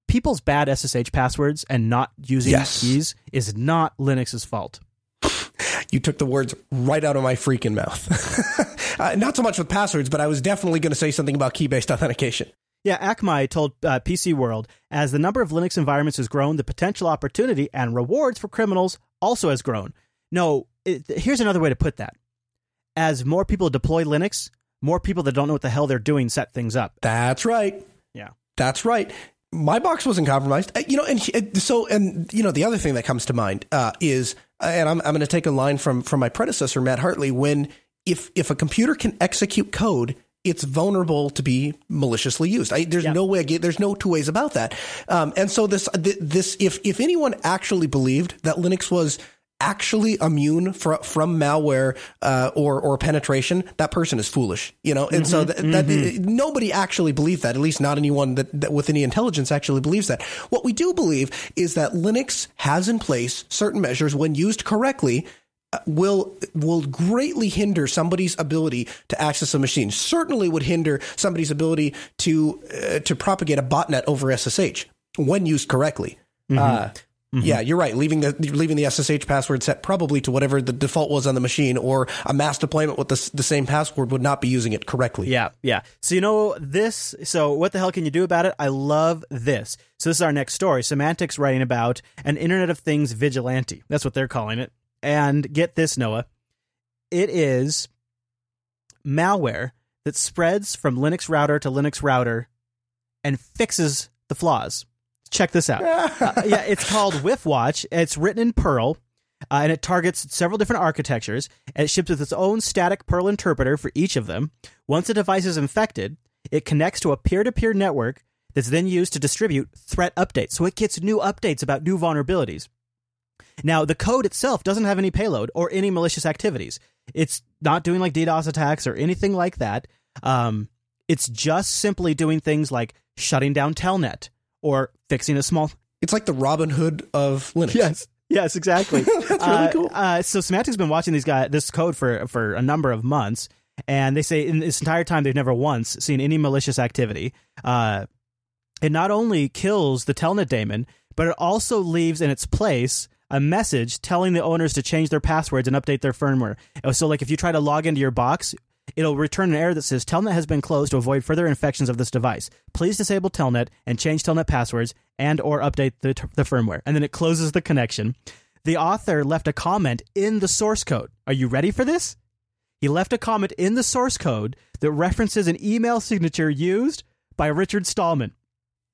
people's bad SSH passwords and not using Yes. keys is not Linux's fault. You took the words right out of my freaking mouth. uh, not so much with passwords, but I was definitely going to say something about key based authentication. Yeah, Akamai told uh, PC World as the number of Linux environments has grown, the potential opportunity and rewards for criminals also has grown. No, it, here's another way to put that. As more people deploy Linux, more people that don't know what the hell they're doing set things up. That's right. Yeah. That's right. My box wasn't compromised. Uh, You know, and uh, so, and you know, the other thing that comes to mind uh, is, and I'm, I'm going to take a line from from my predecessor, Matt Hartley. When if if a computer can execute code, it's vulnerable to be maliciously used. I, there's Yeah. no way. There's no two ways about that. Um, and so this this if if anyone actually believed that Linux was actually immune fr- from malware uh, or or penetration, that person is foolish. You know, and so th- that nobody actually believes that. At least not anyone that, that with any intelligence actually believes that. What we do believe is that Linux has in place certain measures when used correctly. uh, Will will greatly hinder somebody's ability to access a machine. Certainly would hinder somebody's ability to uh, to propagate a botnet over SSH when used correctly. Uh, Mm-hmm. Yeah, you're right. Leaving the leaving the SSH password set probably to whatever the default was on the machine, or a mass deployment with the, the same password would not be using it correctly. Yeah, yeah. So you know this. So what the hell can you do about it? I love this. So this is our next story. Symantec's writing about an Internet of Things vigilante. That's what they're calling it. And get this, Noah. It is malware that spreads from Linux router to Linux router and fixes the flaws. Check this out. Uh, yeah, it's called Wifatch. It's written in Perl, uh, and it targets several different architectures. And it ships with its own static Perl interpreter for each of them. Once a device is infected, it connects to a peer-to-peer network that's then used to distribute threat updates. So it gets new updates about new vulnerabilities. Now, the code itself doesn't have any payload or any malicious activities. It's not doing like DDoS attacks or anything like that. Um, it's just simply doing things like shutting down Telnet or fixing a small. It's like the Robin Hood of Linux. Yes, yes, exactly. That's really Uh, cool. Uh, so Symantec's been watching these guys this code for for a number of months, and they say in this entire time they've never once seen any malicious activity. Uh, it not only kills the Telnet daemon, but it also leaves in its place a message telling the owners to change their passwords and update their firmware. So, like if you try to log into your box, it'll return an error that says Telnet has been closed to avoid further infections of this device. Please disable Telnet and change Telnet passwords and or update the, the firmware. And then it closes the connection. The author left a comment in the source code. Are you ready for this? He left a comment in the source code that references an email signature used by Richard Stallman.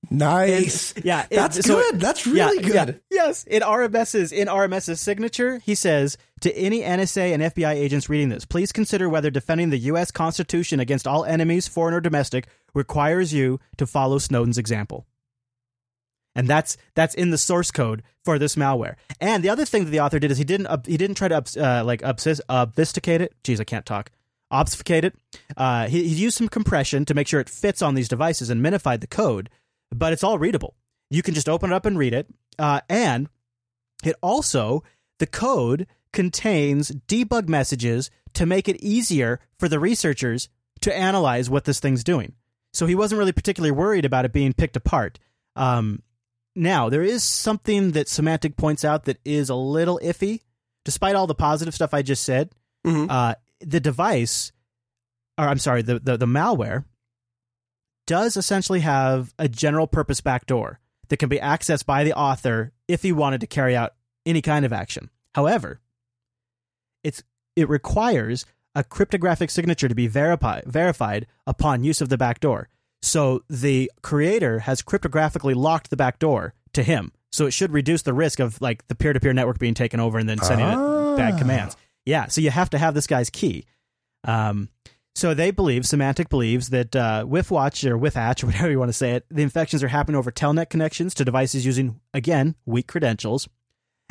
Nice. Yeah, it- That's so- good. That's really yeah, good. yeah. Yes, in RMS's in RMS's signature, he says to any NSA and FBI agents reading this, please consider whether defending the U.S. Constitution against all enemies, foreign or domestic, requires you to follow Snowden's example. And that's that's in the source code for this malware. And the other thing that the author did is he didn't ob- he didn't try to uh, like obfus- obfuscate it. Jeez, I can't talk. Obfuscate it. Uh, he, he used some compression to make sure it fits on these devices and minified the code, but it's all readable. You can just open it up and read it. Uh, and it also the code contains debug messages to make it easier for the researchers to analyze what this thing's doing. So he wasn't really particularly worried about it being picked apart. Um, now, there is something that Symantec points out that is a little iffy, despite all the positive stuff I just said. Mhm. Uh, the device, or I'm sorry, the, the, the malware does essentially have a general purpose backdoor that can be accessed by the author if he wanted to carry out any kind of action. However, it requires a cryptographic signature to be verifi- verified upon use of the backdoor. So the creator has cryptographically locked the backdoor to him So it should reduce the risk of like the peer to peer network being taken over and then sending Ah. it bad commands. Yeah. So you have to have this guy's key. Um, so they believe, Symantec believes that uh, with Watch or with Hatch or whatever you want to say it, the infections are happening over telnet connections to devices using, again, weak credentials.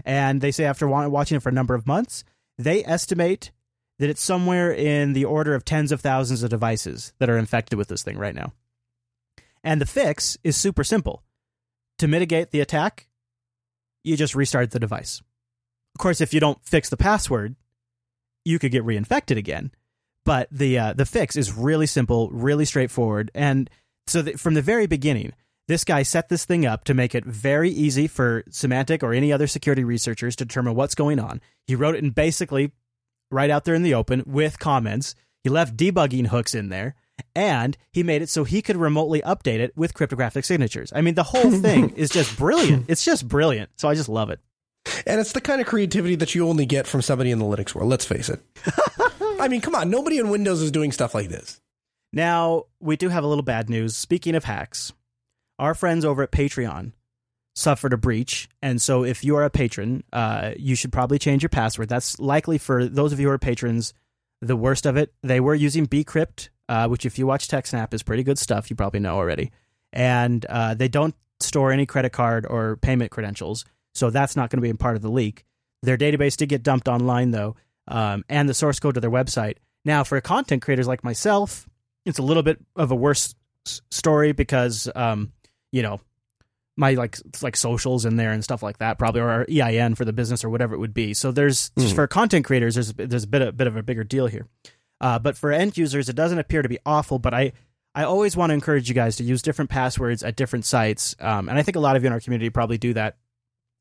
And they say after watching it for a number of months, they estimate that it's somewhere in the order of tens of thousands of devices that are infected with this thing right now. And the fix is super simple. To mitigate the attack, you just restart the device. Of course, if you don't fix the password, you could get reinfected again. But the uh, the fix is really simple, really straightforward, and so from the very beginning, this guy set this thing up to make it very easy for Symantec or any other security researchers to determine what's going on. He wrote it in basically right out there in the open with comments. He left debugging hooks in there, and he made it so he could remotely update it with cryptographic signatures. I mean, the whole thing is just brilliant. It's just brilliant. So I just love it. And it's the kind of creativity that you only get from somebody in the Linux world. Let's face it. I mean, come on, nobody in Windows is doing stuff like this. Now, we do have a little bad news. Speaking of hacks, our friends over at Patreon suffered a breach. And so, if you are a patron, uh, you should probably change your password. That's likely for those of you who are patrons, the worst of it. They were using bcrypt, uh, which, if you watch TechSnap, is pretty good stuff. You probably know already. And uh, they don't store any credit card or payment credentials. So, that's not going to be a part of the leak. Their database did get dumped online, though, um, and the source code to their website. Now, for content creators like myself, it's a little bit of a worse s- story because um, you know my like like socials in there and stuff like that probably or our EIN for the business or whatever it would be. So there's Mhm. for content creators there's there's a bit a bit of a bigger deal here. Uh, but for end users it doesn't appear to be awful. But I I always want to encourage you guys to use different passwords at different sites, um, and I think a lot of you in our community probably do that.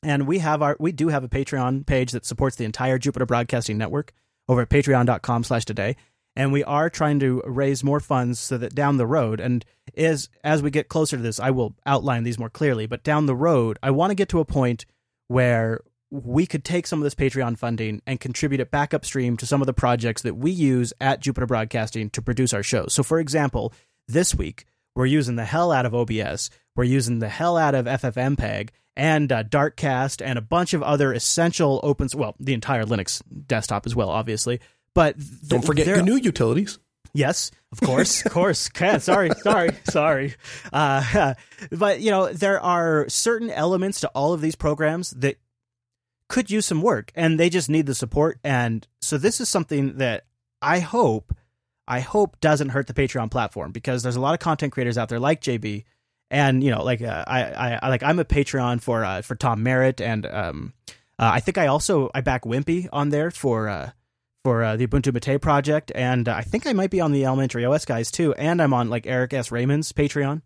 And we have our we do have a Patreon page that supports the entire Jupiter Broadcasting Network over at patreon.com slash today. And we are trying to raise more funds so that down the road, and as as we get closer to this, I will outline these more clearly. But down the road, I want to get to a point where we could take some of this Patreon funding and contribute it back upstream to some of the projects that we use at Jupiter Broadcasting to produce our shows. So, for example, this week we're using the hell out of OBS, we're using the hell out of FFmpeg and uh, Darkcast and a bunch of other essential open, well, the entire Linux desktop as well, obviously. But th- Don't forget GNU utilities. Yes, of course, of course. Okay, sorry, sorry, sorry. Uh, but you know, there are certain elements to all of these programs that could use some work, and they just need the support. And so, this is something that I hope, I hope doesn't hurt the Patreon platform because there's a lot of content creators out there like JB, and you know, like uh, I, I, like I'm a Patreon for uh, for Tom Merritt, and um, uh, I think I also I back Wimpy on there for. Uh, for uh, the Ubuntu Mate project, and uh, I think I might be on the Elementary OS guys too, and I'm on like Eric S. Raymond's Patreon.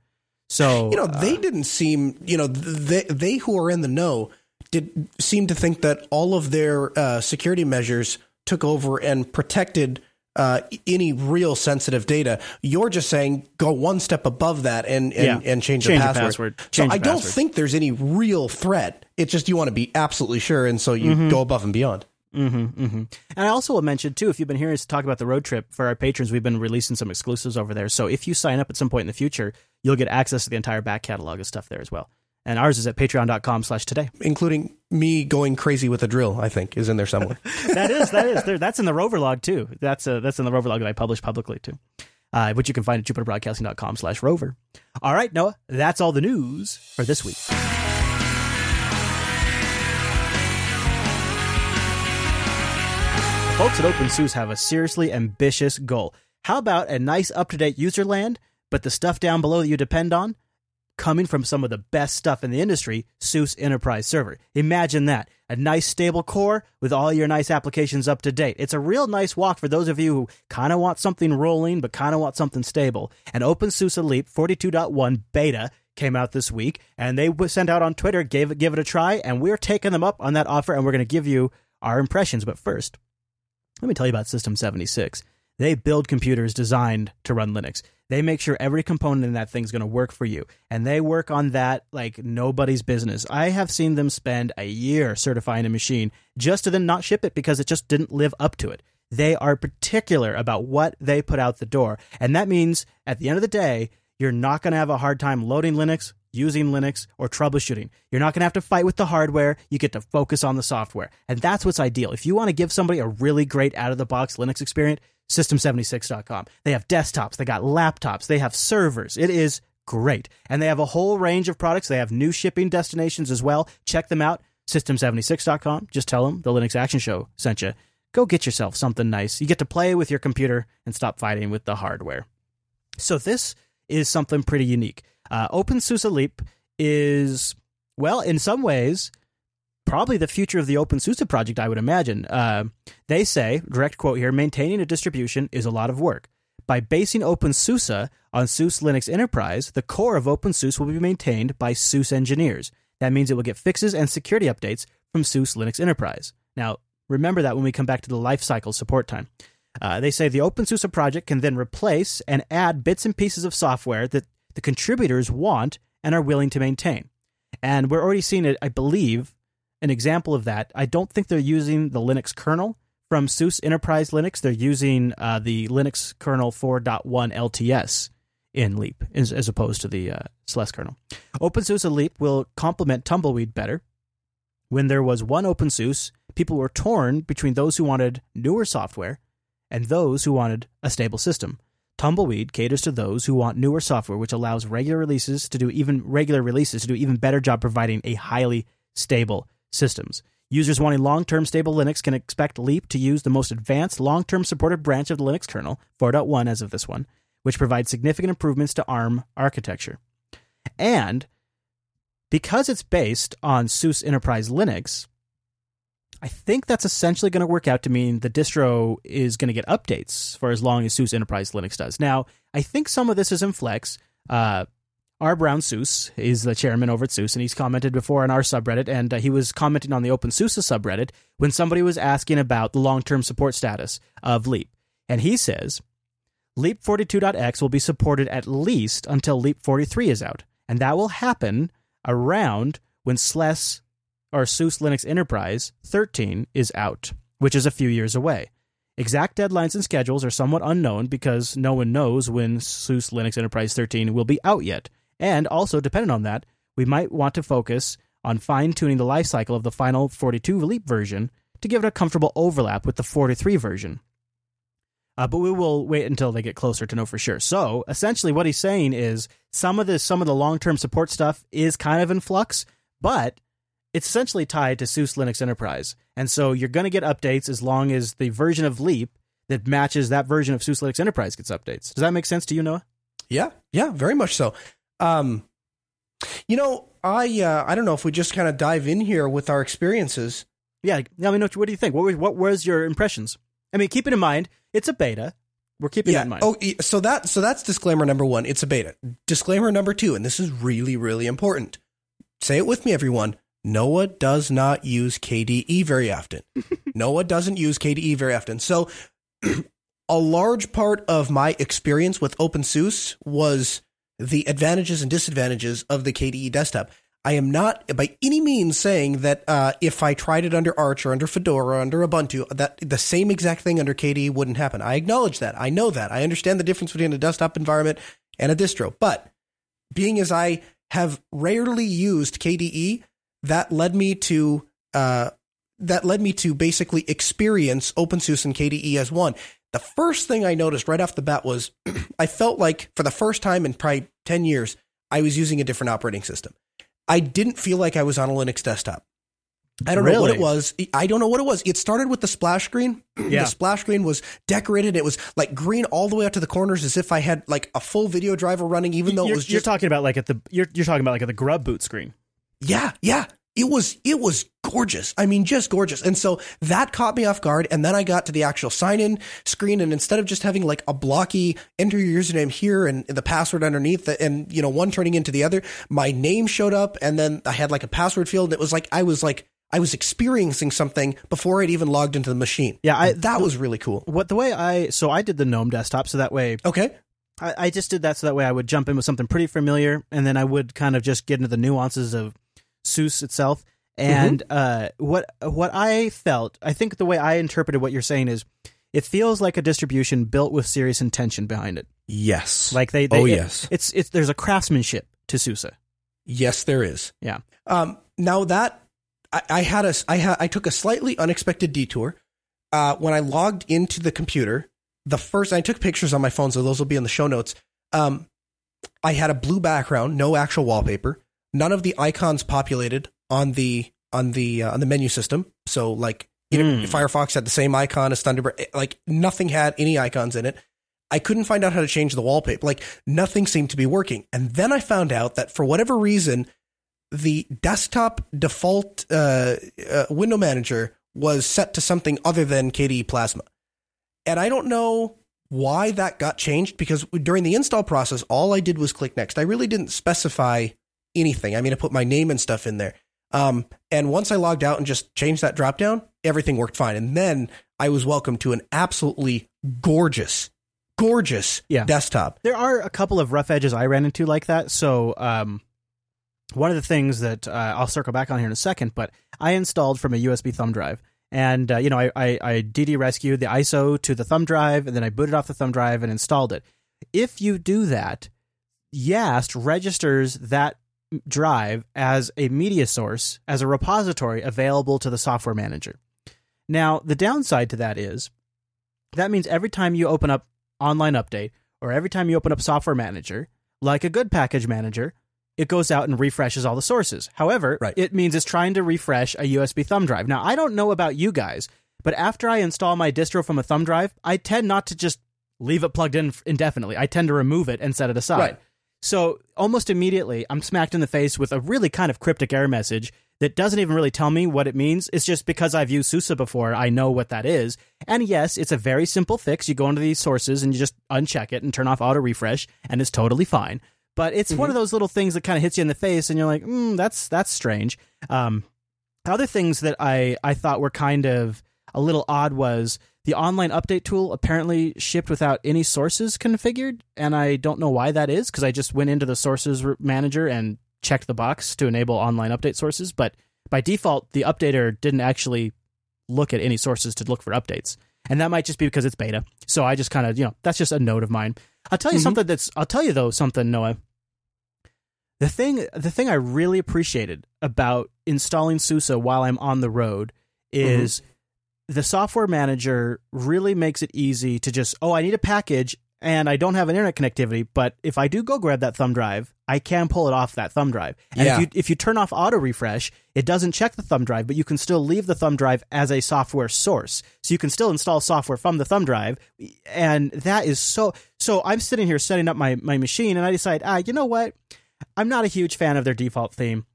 So You know, uh, they didn't seem, you know, they, they who are in the know did seem to think that all of their uh, security measures took over and protected uh, any real sensitive data. You're just saying go one step above that and and, Yeah. and change, Change the password. password. So Change I the don't think there's any real threat. It's just you want to be absolutely sure, and so you Mm-hmm. go above and beyond. Hmm hmm And I also will mention too, if you've been hearing us talk about the road trip for our patrons, we've been releasing some exclusives over there. So if you sign up at some point in the future, you'll get access to the entire back catalog of stuff there as well. And ours is at patreon.com slash today. Including me going crazy with a drill, I think, is in there somewhere. That is, that is, there, that's in the Rover log too. That's uh, that's in the Rover log that I publish publicly too. Uh, which you can find at jupiterbroadcasting.com slash rover. All right, Noah, that's all the news for this week. Folks at OpenSUSE have a seriously ambitious goal. How about a nice up to date user land, but the stuff down below that you depend on coming from some of the best stuff in the industry, SUSE Enterprise Server. Imagine that. A nice stable core with all your nice applications up to date. It's a real nice walk for those of you who kind of want something rolling but kind of want something stable. And OpenSUSE Leap 42.1 beta came out this week and they sent out on Twitter, gave it, give it a try, and we're taking them up on that offer and we're going to give you our impressions. But first, let me tell you about System 76. They build computers designed to run Linux. They make sure every component in that thing's going to work for you. And they work on that like nobody's business. I have seen them spend a year certifying a machine just to then not ship it because it just didn't live up to it. They are particular about what they put out the door. And that means at the end of the day, you're not going to have a hard time loading Linux, using Linux or troubleshooting. You're not going to have to fight with the hardware. You get to focus on the software. And that's what's ideal. If you want to give somebody a really great out of the box Linux experience, system76.com. They have desktops, they got laptops, they have servers. It is great. And they have a whole range of products. They have new shipping destinations as well. Check them out. System76.com. Just tell them the Linux Action Show sent you. Go get yourself something nice. You get to play with your computer and stop fighting with the hardware. So, this is something pretty unique. Uh, OpenSUSE Leap is, well, in some ways, probably the future of the OpenSUSE project, I would imagine. Uh, they say, direct quote here, maintaining a distribution is a lot of work. By basing OpenSUSE on SUSE Linux Enterprise, the core of OpenSUSE will be maintained by SUSE engineers. That means it will get fixes and security updates from SUSE Linux Enterprise. Now, remember that when we come back to the lifecycle support time. Uh, they say the OpenSUSE project can then replace and add bits and pieces of software that the contributors want and are willing to maintain. And we're already seeing it, I believe, an example of that. I don't think they're using the Linux kernel from SUSE Enterprise Linux. They're using uh, the Linux kernel 4.1 LTS in Leap as, as opposed to the uh, Celeste kernel. OpenSUSE Leap will complement Tumbleweed better. When there was one OpenSUSE, people were torn between those who wanted newer software and those who wanted a stable system. Tumbleweed caters to those who want newer software, which allows regular releases to do even regular releases to do even better job providing a highly stable systems. Users wanting long-term stable Linux can expect Leap to use the most advanced long-term supported branch of the Linux kernel, 4.1 as of this one, which provides significant improvements to ARM architecture. And because it's based on SUSE Enterprise Linux, I think that's essentially going to work out to mean the distro is going to get updates for as long as SUSE Enterprise Linux does. Now, I think some of this is in Flex. Uh, R. Brown SUSE is the chairman over at SUSE, and he's commented before on our subreddit, and uh, he was commenting on the OpenSUSE subreddit when somebody was asking about the long term support status of Leap. And he says Leap 42.x will be supported at least until Leap 43 is out, and that will happen around when SLES or SUSE Linux Enterprise 13 is out, which is a few years away. Exact deadlines and schedules are somewhat unknown because no one knows when SUSE Linux Enterprise 13 will be out yet. And also, dependent on that, we might want to focus on fine tuning the lifecycle of the final 42 Leap version to give it a comfortable overlap with the 43 version. Uh, but we will wait until they get closer to know for sure. So essentially, what he's saying is some of the some of the long term support stuff is kind of in flux, but it's essentially tied to SUSE Linux Enterprise. And so you're going to get updates as long as the version of Leap that matches that version of SUSE Linux Enterprise gets updates. Does that make sense to you, Noah? Yeah, yeah, very much so. Um, you know, I uh, I don't know if we just kind of dive in here with our experiences. Yeah, I mean, what, what do you think? What, what was your impressions? I mean, keep it in mind, it's a beta. We're keeping yeah. that in mind. Oh, so that so that's disclaimer number one. It's a beta. Disclaimer number two, and this is really really important. Say it with me, everyone. Noah does not use KDE very often. Noah doesn't use KDE very often. So, a large part of my experience with OpenSUSE was the advantages and disadvantages of the KDE desktop. I am not by any means saying that uh, if I tried it under Arch or under Fedora or under Ubuntu, that the same exact thing under KDE wouldn't happen. I acknowledge that. I know that. I understand the difference between a desktop environment and a distro. But being as I have rarely used KDE, that led me to uh, that led me to basically experience OpenSUSE and KDE as one. The first thing I noticed right off the bat was I felt like for the first time in probably 10 years, I was using a different operating system. I didn't feel like I was on a Linux desktop. I don't know what it was. I don't know what it was. It started with the splash screen. Yeah. The splash screen was decorated. It was like green all the way up to the corners as if I had like a full video driver running, even though you're, it was you're just talking about like at the you're you're talking about like at the grub boot screen. Yeah, yeah. It was it was gorgeous. I mean, just gorgeous. And so that caught me off guard. And then I got to the actual sign in screen, and instead of just having like a blocky enter your username here and the password underneath, and you know one turning into the other, my name showed up, and then I had like a password field. And it was like I was like I was experiencing something before I'd even logged into the machine. Yeah, I that was really cool. what the way I so I did the GNOME desktop so that way Okay. I, I just did that so that way I would jump in with something pretty familiar and then I would kind of just get into the nuances of SUSE itself. And uh, what what I felt, I think the way I interpreted what you're saying is, it feels like a distribution built with serious intention behind it. Yes. Like they, they Oh, it- yes. it's it's there's a craftsmanship to SUSE. Yes, there is. Yeah. Um, now that I, I had a, I had, I took a slightly unexpected detour. Uh, when I logged into the computer, the first I took pictures on my phone, so those will be in the show notes. Um, I had a blue background, no actual wallpaper. None of the icons populated on the on the uh, on the menu system. So like Mm. Firefox had the same icon as Thunderbird. eh, Like nothing had any icons in it. I couldn't find out how to change the wallpaper. Like nothing seemed to be working. And then I found out that for whatever reason, the desktop default uh, uh, window manager was set to something other than KDE Plasma. And I don't know why that got changed because during the install process, all I did was click next. I really didn't specify anything. I mean, I put my name and stuff in there. Um, and once I logged out and just changed that dropdown, everything worked fine. And then I was welcomed to an absolutely gorgeous, gorgeous Yeah. desktop. There are a couple of rough edges I ran into like that. So, um, one of the things that uh, I'll circle back on here in a second, but I installed from a USB thumb drive. And, uh, you know, I, I, I DD rescued the ISO to the thumb drive, and then I booted off the thumb drive and installed it. If you do that, YaST registers that drive as a media source, as a repository available to the software manager. Now, the downside to that is that means every time you open up online update or every time you open up software manager, like a good package manager, it goes out and refreshes all the sources. However, Right. it means it's trying to refresh a USB thumb drive. Now, I don't know about you guys, but after I install my distro from a thumb drive, I tend not to just leave it plugged in indefinitely. I tend to remove it and set it aside. Right. So almost immediately, I'm smacked in the face with a really kind of cryptic error message that doesn't even really tell me what it means. It's just because I've used SUSE before, I know what that is. And yes, it's a very simple fix. You go into these sources and you just uncheck it and turn off auto refresh, and it's totally fine. But it's one of those little things that kind of hits you in the face, and you're like, mm, "That's that's strange." Um, other things that I I thought were kind of a little odd was the online update tool apparently shipped without any sources configured, and I don't know why that is because I just went into the sources manager and checked the box to enable online update sources, but by default the updater didn't actually look at any sources to look for updates. And that might just be because it's beta. So I just kind of, you know, that's just a note of mine. I'll tell you Mhm. something that's I'll tell you though something Noah. The thing the thing I really appreciated about installing SUSE while I'm on the road is the software manager really makes it easy to just oh I need a package and I don't have an internet connectivity, but if I do go grab that thumb drive, I can pull it off that thumb drive. And Yeah. if you if you turn off auto refresh, it doesn't check the thumb drive, but you can still leave the thumb drive as a software source. So you can still install software from the thumb drive, and that is so. So I'm sitting here setting up my my machine, and I decide, ah, you know what? I'm not a huge fan of their default theme.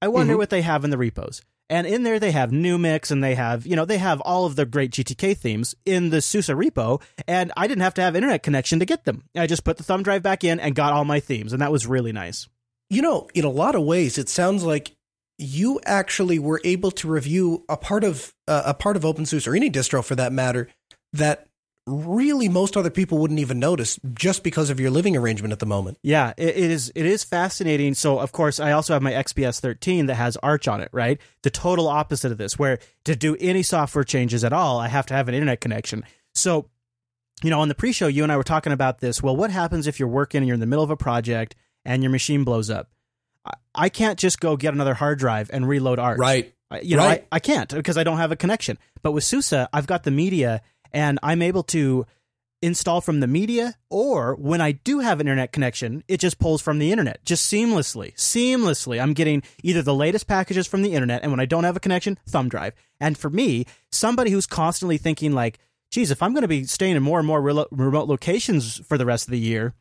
I wonder Mhm. what they have in the repos. And in there, they have Numix and they have, you know, they have all of the great GTK themes in the SUSE repo. And I didn't have to have internet connection to get them. I just put the thumb drive back in and got all my themes. And that was really nice. You know, in a lot of ways, it sounds like you actually were able to review a part of uh, a part of OpenSUSE or any distro for that matter that really most other people wouldn't even notice just because of your living arrangement at the moment. Yeah, it, it is. It is fascinating. So, of course, I also have my XPS 13 that has Arch on it. Right, the total opposite of this, where to do any software changes at all, I have to have an internet connection. So, you know, on the pre-show, you and I were talking about this. Well, what happens if you're working and you're in the middle of a project and your machine blows up? I, I can't just go get another hard drive and reload Arch. Right. You know, Right. I, I can't because I don't have a connection. But with SUSE, I've got the media and I'm able to install from the media or when I do have an internet connection, it just pulls from the internet just seamlessly. Seamlessly. I'm getting either the latest packages from the internet and when I don't have a connection, thumb drive. And for me, somebody who's constantly thinking like, geez, if I'm going to be staying in more and more relo- remote locations for the rest of the year,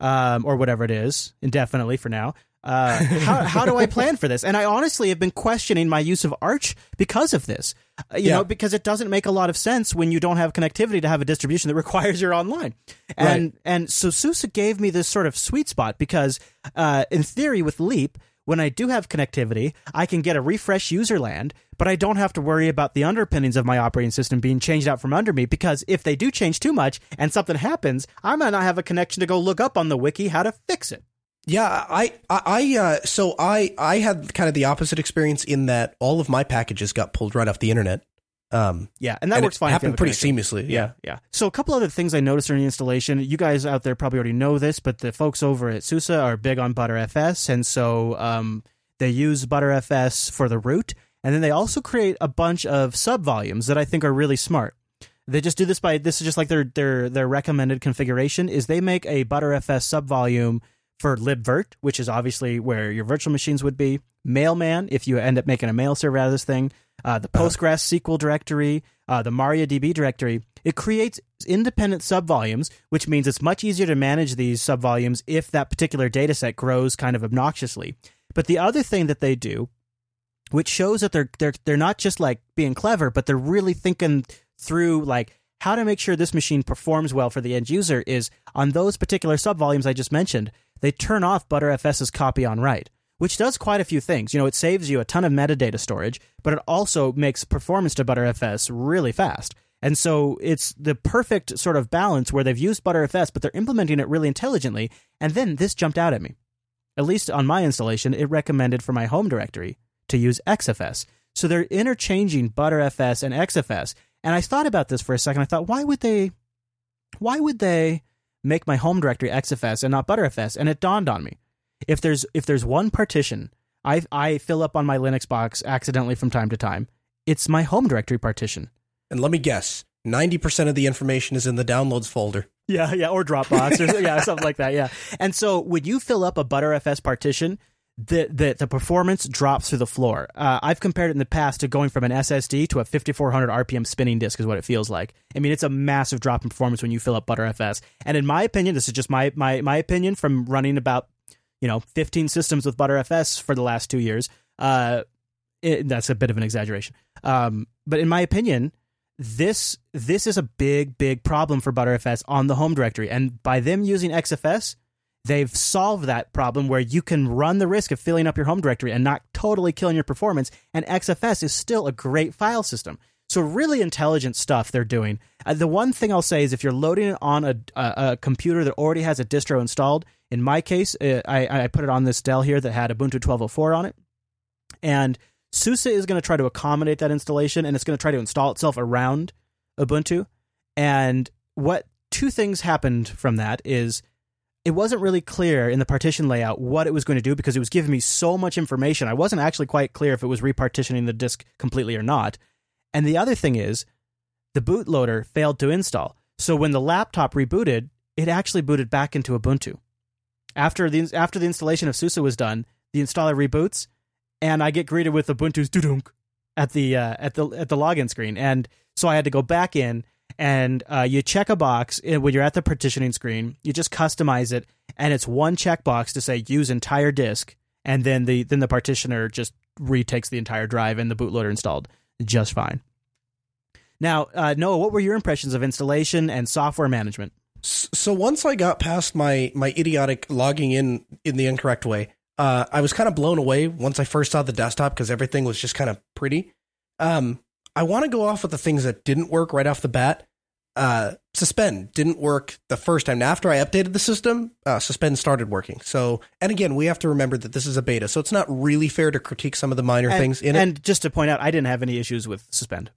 um, or whatever it is, indefinitely for now. Uh, how, how do I plan for this? And I honestly have been questioning my use of Arch because of this. Uh, you Yeah. know, because it doesn't make a lot of sense when you don't have connectivity to have a distribution that requires you're online. And Right. and so SUSE gave me this sort of sweet spot because, uh, in theory, with Leap, when I do have connectivity, I can get a refresh user land, but I don't have to worry about the underpinnings of my operating system being changed out from under me because if they do change too much and something happens, I might not have a connection to go look up on the wiki how to fix it. Yeah, I, I, I uh, so I, I had kind of the opposite experience in that all of my packages got pulled right off the internet. Um, Yeah, and that and works it fine. happened pretty seamlessly. Yeah, yeah. So a couple other things I noticed during the installation. You guys out there probably already know this, but the folks over at SUSE are big on ButterFS, and so um, they use ButterFS for the root, and then they also create a bunch of sub volumes that I think are really smart. They just do this by this is just like their their their recommended configuration is they make a ButterFS sub volume for libvirt, which is obviously where your virtual machines would be. Mailman, if you end up making a mail server out of this thing, uh, the Postgres SQL directory, uh, the MariaDB directory. It creates independent subvolumes, which means it's much easier to manage these subvolumes if that particular data set grows kind of obnoxiously. But the other thing that they do, which shows that they're they're they're not just like being clever, but they're really thinking through like how to make sure this machine performs well for the end user is on those particular subvolumes I just mentioned, they turn off ButterFS's copy on write, which does quite a few things. You know, it saves you a ton of metadata storage, but it also makes performance to ButterFS really fast. And so it's the perfect sort of balance where they've used ButterFS, but they're implementing it really intelligently. And then this jumped out at me. At least on my installation, it recommended for my home directory to use XFS. So they're interchanging ButterFS and XFS. And I thought about this for a second. I thought, why would they, why would they make my home directory XFS and not ButterFS? And it dawned on me, if there's if there's one partition I I fill up on my Linux box accidentally from time to time, it's my home directory partition. And let me guess, ninety percent of the information is in the downloads folder. Yeah, yeah, or Dropbox, or yeah, something like that. Yeah, and so when you fill up a ButterFS partition, the the, the performance drops through the floor. Uh, I've compared it in the past to going from an SSD to a 5400 RPM spinning disk is what it feels like. I mean, it's a massive drop in performance when you fill up ButterFS. And in my opinion, this is just my my my opinion from running about you know 15 systems with ButterFS for the last two years. Uh, it, that's a bit of an exaggeration. Um, but in my opinion, this this is a big big problem for Butterfs on the home directory, and by them using XFS, they've solved that problem where you can run the risk of filling up your home directory and not totally killing your performance. And XFS is still a great file system. So really intelligent stuff they're doing. Uh, the one thing I'll say is if you're loading it on a, a, a computer that already has a distro installed, in my case, uh, I, I put it on this Dell here that had Ubuntu 12.04 on it, and SUSE is going to try to accommodate that installation and it's going to try to install itself around Ubuntu. And what two things happened from that is it wasn't really clear in the partition layout what it was going to do because it was giving me so much information. I wasn't actually quite clear if it was repartitioning the disk completely or not. And the other thing is the bootloader failed to install. So when the laptop rebooted, it actually booted back into Ubuntu. After the after the installation of SUSE was done, the installer reboots and I get greeted with Ubuntu's dudunk at the uh, at the at the login screen, and so I had to go back in and uh, you check a box when you're at the partitioning screen. You just customize it, and it's one checkbox to say use entire disk, and then the then the partitioner just retakes the entire drive and the bootloader installed just fine. Now, uh, Noah, what were your impressions of installation and software management? So once I got past my my idiotic logging in in the incorrect way, uh, I was kind of blown away once I first saw the desktop because everything was just kind of pretty. Um, I want to go off with the things that didn't work right off the bat. Uh, suspend didn't work the first time. Now, after I updated the system, uh, suspend started working. So, and again, we have to remember that this is a beta, so it's not really fair to critique some of the minor and, things in and it. And just to point out, I didn't have any issues with suspend.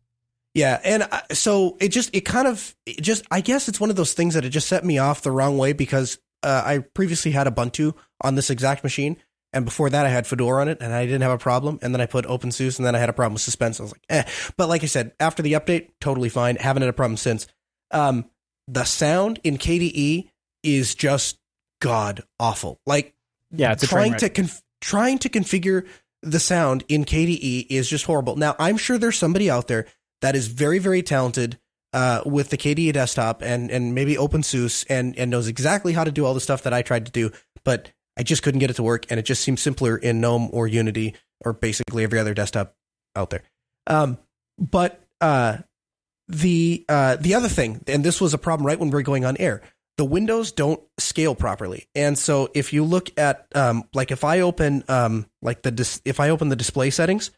Yeah, and I, so it just it kind of it just I guess it's one of those things that it just set me off the wrong way because uh, I previously had Ubuntu on this exact machine, and before that, I had Fedora on it, and I didn't have a problem. And then I put OpenSUSE, and then I had a problem with suspense. I was like, eh. But like I said, after the update, totally fine. Haven't had a problem since. Um, the sound in KDE is just god awful. Like, yeah, it's trying to conf- trying to configure the sound in KDE is just horrible. Now, I'm sure there's somebody out there that is very, very talented uh, with the KDE desktop and and maybe OpenSUSE and and knows exactly how to do all the stuff that I tried to do, but I just couldn't get it to work, and it just seems simpler in GNOME or Unity or basically every other desktop out there. Um, but uh, the uh, the other thing, and this was a problem right when we were going on air, the windows don't scale properly, and so if you look at um, like if I open um, like the dis- if I open the display settings,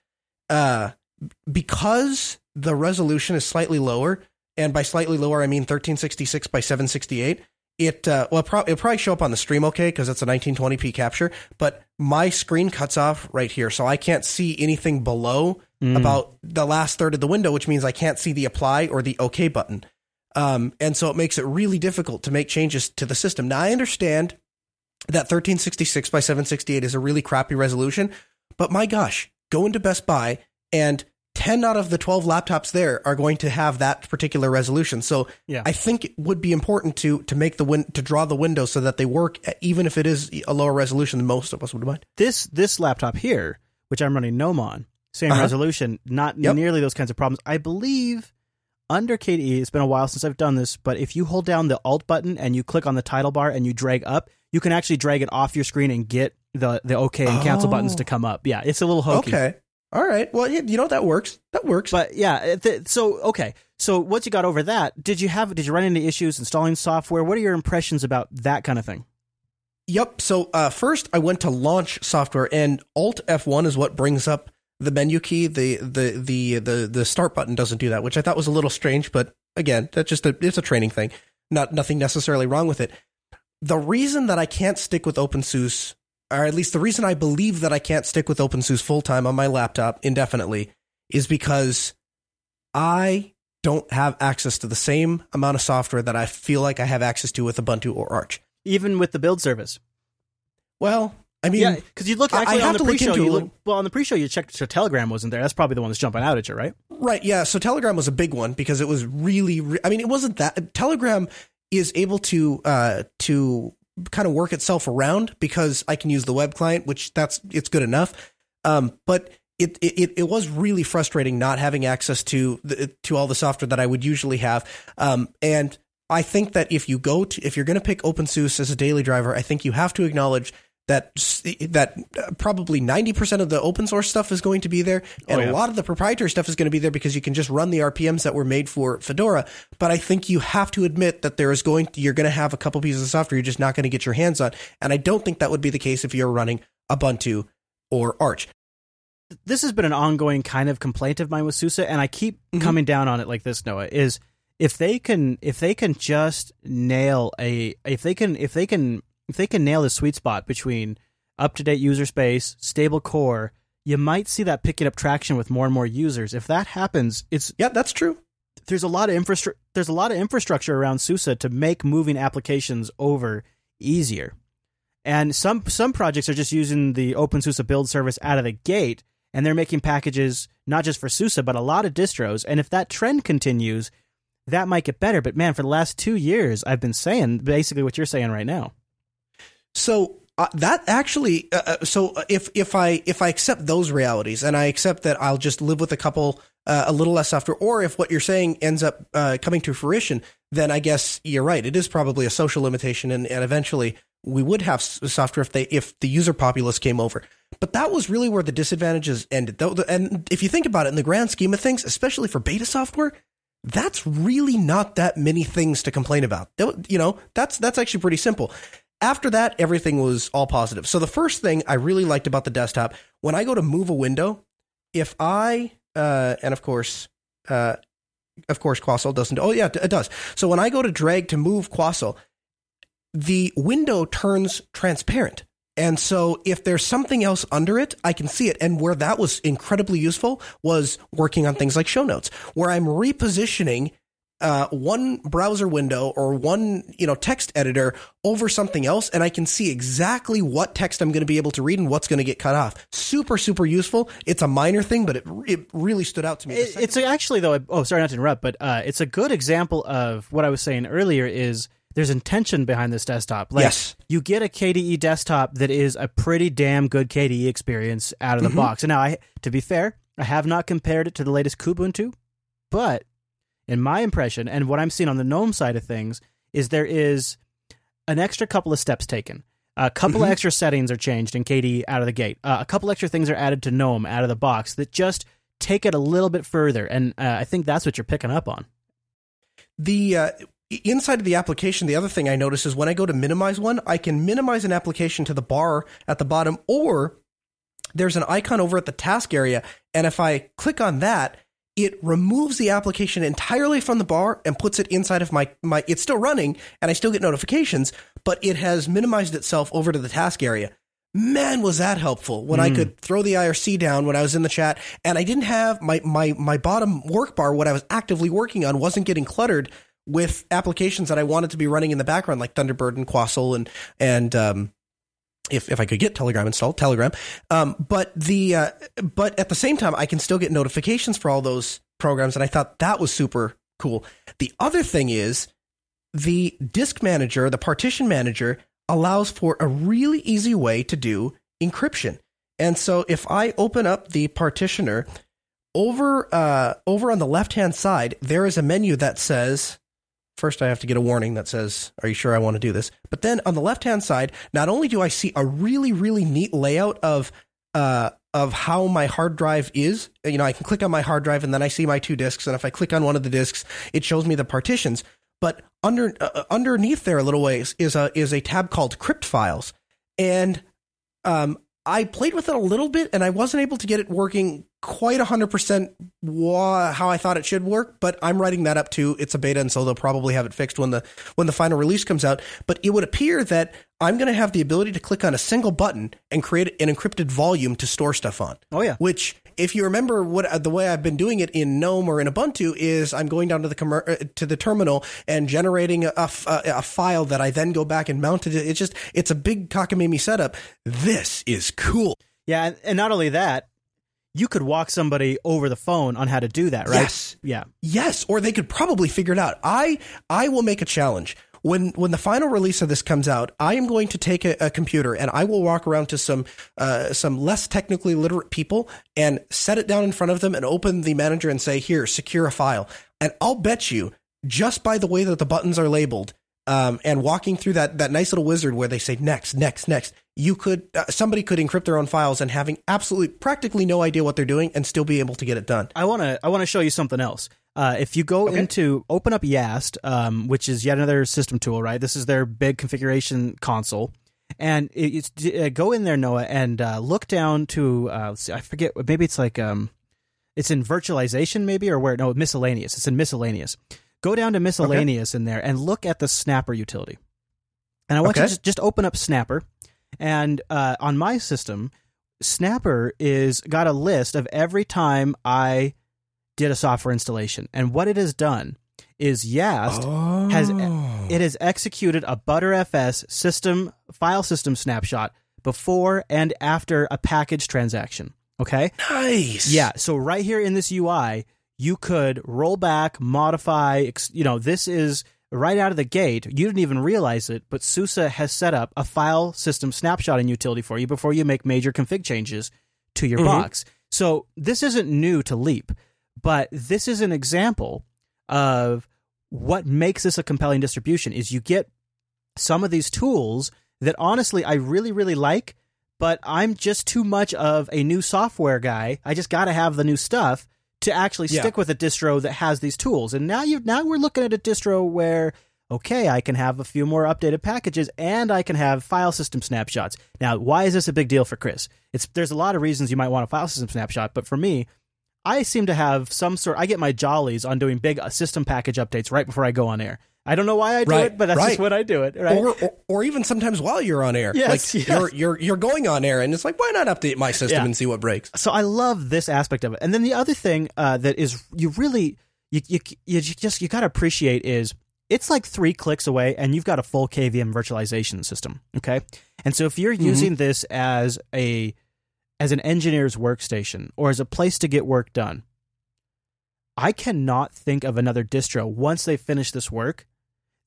uh, because the resolution is slightly lower, and by slightly lower I mean 1366 by 768 it uh, well pro- it'll probably show up on the stream okay because it's a 1920p capture but my screen cuts off right here so i can't see anything below Mm. about the last third of the window, which means I can't see the apply or the OK button. Um, and so it makes it really difficult to make changes to the system. Now, I understand that 1366 by 768 is a really crappy resolution, but my gosh, go into Best Buy and 10 out of the 12 laptops there are going to have that particular resolution. So Yeah. I think it would be important to to make the win to draw the window so that they work even if it is a lower resolution than most of us would mind. this this laptop here, which I'm running GNOME on, same Uh-huh. resolution, not Yep. nearly those kinds of problems. I believe under KDE, it's been a while since I've done this, but if you hold down the Alt button and you click on the title bar and you drag up, you can actually drag it off your screen and get the the OK and cancel Oh. buttons to come up. Yeah, it's a little hokey. Okay. All right. Well, you know that works. That works. But yeah, th- so okay. So once you got over that, did you have did you run into issues installing software? What are your impressions about that kind of thing? Yep. So uh, first, I went to launch software, and Alt F1 is what brings up the menu key. The the the the the start button doesn't do that, which I thought was a little strange. But again, that's just a it's a training thing. Not nothing necessarily wrong with it. The reason that I can't stick with OpenSUSE, or at least the reason I believe that I can't stick with OpenSUSE full time on my laptop indefinitely, is because I don't have access to the same amount of software that I feel like I have access to with Ubuntu or Arch. Even with the build service. Well, I mean, yeah, because you look I- I actually on have the to look pre-show. into You look, well, on the pre-show, you checked so Telegram wasn't there. That's probably the one that's jumping out at you, right? Right. Yeah. So Telegram was a big one because it was really. Re- I mean, it wasn't that Telegram is able to uh, to kind of work itself around because I can use the web client, which that's it's good enough. Um, but it, it it was really frustrating not having access to the, to all the software that I would usually have. Um, and I think that if you go to if you're going to pick OpenSUSE as a daily driver, I think you have to acknowledge that that uh, probably 90% of the open source stuff is going to be there and Oh, yeah. a lot of the proprietary stuff is going to be there because you can just run the RPMs that were made for Fedora but I think you have to admit that there is going you're going to have a couple pieces of software you're just not going to get your hands on and I don't think that would be the case if you're running Ubuntu or Arch This has been an ongoing kind of complaint of mine with SUSE, and I keep Mhm. coming down on it like this. Noah is if they can if they can just nail a if they can if they can if they can nail the sweet spot between up to date user space, stable core, you might see that picking up traction with more and more users. If that happens, it's yeah that's true there's a lot of infrastructure there's a lot of infrastructure around SUSE to make moving applications over easier. And some some projects are just using the OpenSUSE build service out of the gate and they're making packages not just for SUSE but a lot of distros. And if that trend continues, that might get better. But man, for the last 2 years I've been saying basically what you're saying right now. So uh, that actually, uh, uh, so if if I if I accept those realities and I accept that I'll just live with a couple uh, a little less software, or if what you're saying ends up uh, coming to fruition, then I guess you're right. It is probably a social limitation, and, and eventually we would have software if they if the user populace came over. But that was really where the disadvantages ended. And if you think about it, in the grand scheme of things, especially for beta software, that's really not that many things to complain about. You know, that's that's actually pretty simple. After that, everything was all positive. So the first thing I really liked about the desktop, when I go to move a window, if I uh, and of course, uh, of course, Quassel doesn't. Oh yeah, it does. So when I go to drag to move Quassel, the window turns transparent. And so if there's something else under it, I can see it. And where that was incredibly useful was working on things like show notes, where I'm repositioning uh, one browser window or one you know text editor over something else, and I can see exactly what text I'm going to be able to read and what's going to get cut off. Super, super useful. It's a minor thing, but it it really stood out to me. It, it's actually though. Oh, sorry not to interrupt, but uh, it's a good example of what I was saying earlier. Is there's intention behind this desktop? Like, Yes. you get a KDE desktop that is a pretty damn good KDE experience out of the Mhm. box. And now, I, to be fair, I have not compared it to the latest Kubuntu, but in my impression and what I'm seeing on the GNOME side of things is there is an extra couple of steps taken. A couple of Mhm. extra settings are changed in KDE out of the gate. Uh, a couple extra things are added to GNOME out of the box that just take it a little bit further. And uh, I think that's what you're picking up on. the uh, inside of the application, the other thing I notice is when I go to minimize one, I can minimize an application to the bar at the bottom, or there's an icon over at the task area, and if I click on that, it removes the application entirely from the bar and puts it inside of my my. It's still running, and I still get notifications, but it has minimized itself over to the task area. man, was that helpful when I could throw the IRC down when I was in the chat and I didn't have my, my, my bottom work bar, what I was actively working on wasn't getting cluttered with applications that I wanted to be running in the background, like Thunderbird and Quassel and, and, um, if, if I could get Telegram installed, Telegram. Um, but the, uh, but at the same time, I can still get notifications for all those programs. And I thought that was super cool. The other thing is the disk manager, the partition manager allows for a really easy way to do encryption. And so if I open up the partitioner over uh, over on the left hand side, there is a menu that says first I have to get a warning that says, Are you sure I want to do this? But then on the left hand side, not only do I see a really, really neat layout of uh, of how my hard drive is, you know, I can click on my hard drive and then I see my two disks. And if I click on one of the disks, it shows me the partitions. But under uh, underneath there a little ways is a is a tab called crypt files, and um, I played with it a little bit, and I wasn't able to get it working quite 100% how I thought it should work, but I'm writing that up too. It's a beta, and so they'll probably have it fixed when the when the final release comes out. But it would appear that I'm going to have the ability to click on a single button and create an encrypted volume to store stuff on. Oh yeah. Which, if you remember, what the way I've been doing it in GNOME or in Ubuntu is I'm going down to the commer- uh, to the terminal and generating a, a, a, file that I then go back and mount it. It's just it's a big cockamamie setup. This is cool. Yeah, and not only that, you could walk somebody over the phone on how to do that, right? Yes. Yeah. Yes, or they could probably figure it out. I I will make a challenge. When when the final release of this comes out, I am going to take a, a computer and I will walk around to some uh, some less technically literate people and set it down in front of them and open the manager and say, "Here, secure a file." And I'll bet you, just by the way that the buttons are labeled, um, and walking through that that nice little wizard where they say next, next, next, you could uh, somebody could encrypt their own files and having absolutely practically no idea what they're doing and still be able to get it done. I want to I want to show you something else. Uh, if you go Okay. into open up YaST, um, which is yet another system tool, right? This is their big configuration console, and it, it's uh, go in there, Noah, and uh, look down to uh, let's see, I forget maybe it's like um, it's in virtualization maybe or where no miscellaneous. It's in miscellaneous. Go down to miscellaneous in there and look at the Snapper utility. And I want you to just, just open up Snapper, and uh, on my system, Snapper is got a list of every time I did a software installation, and what it has done is YaST has Oh. it has executed a Btrfs system file system snapshot before and after a package transaction. Okay. nice. Yeah. So right here in this UI, you could roll back, modify. You know, this is right out of the gate. You didn't even realize it, but SUSE has set up a file system snapshotting utility for you before you make major config changes to your Mhm. box. So this isn't new to Leap, but this is an example of what makes this a compelling distribution. Is you get some of these tools that honestly I really really like, but I'm just too much of a new software guy. I just got to have the new stuff to actually Yeah. stick with a distro that has these tools. And now you now we're looking at a distro where okay, I can have a few more updated packages and I can have file system snapshots. Now, why is this a big deal for Chris? It's there's a lot of reasons you might want a file system snapshot, but for me, I seem to have some sort. I get my jollies on doing big system package updates right before I go on air. I don't know why I do Right, it, but that's right. just what I do it. Right? Or, or or even sometimes while you're on air, Yes, like yes. you're you're you're going on air, and it's like, why not update my system Yeah. and see what breaks? so I love this aspect of it. And then the other thing uh, that is you really you you, you just you got to appreciate is it's like three clicks away and you've got a full KVM virtualization system. Okay, and so if you're using this as a as an engineer's workstation or as a place to get work done, I cannot think of another distro once they finish this work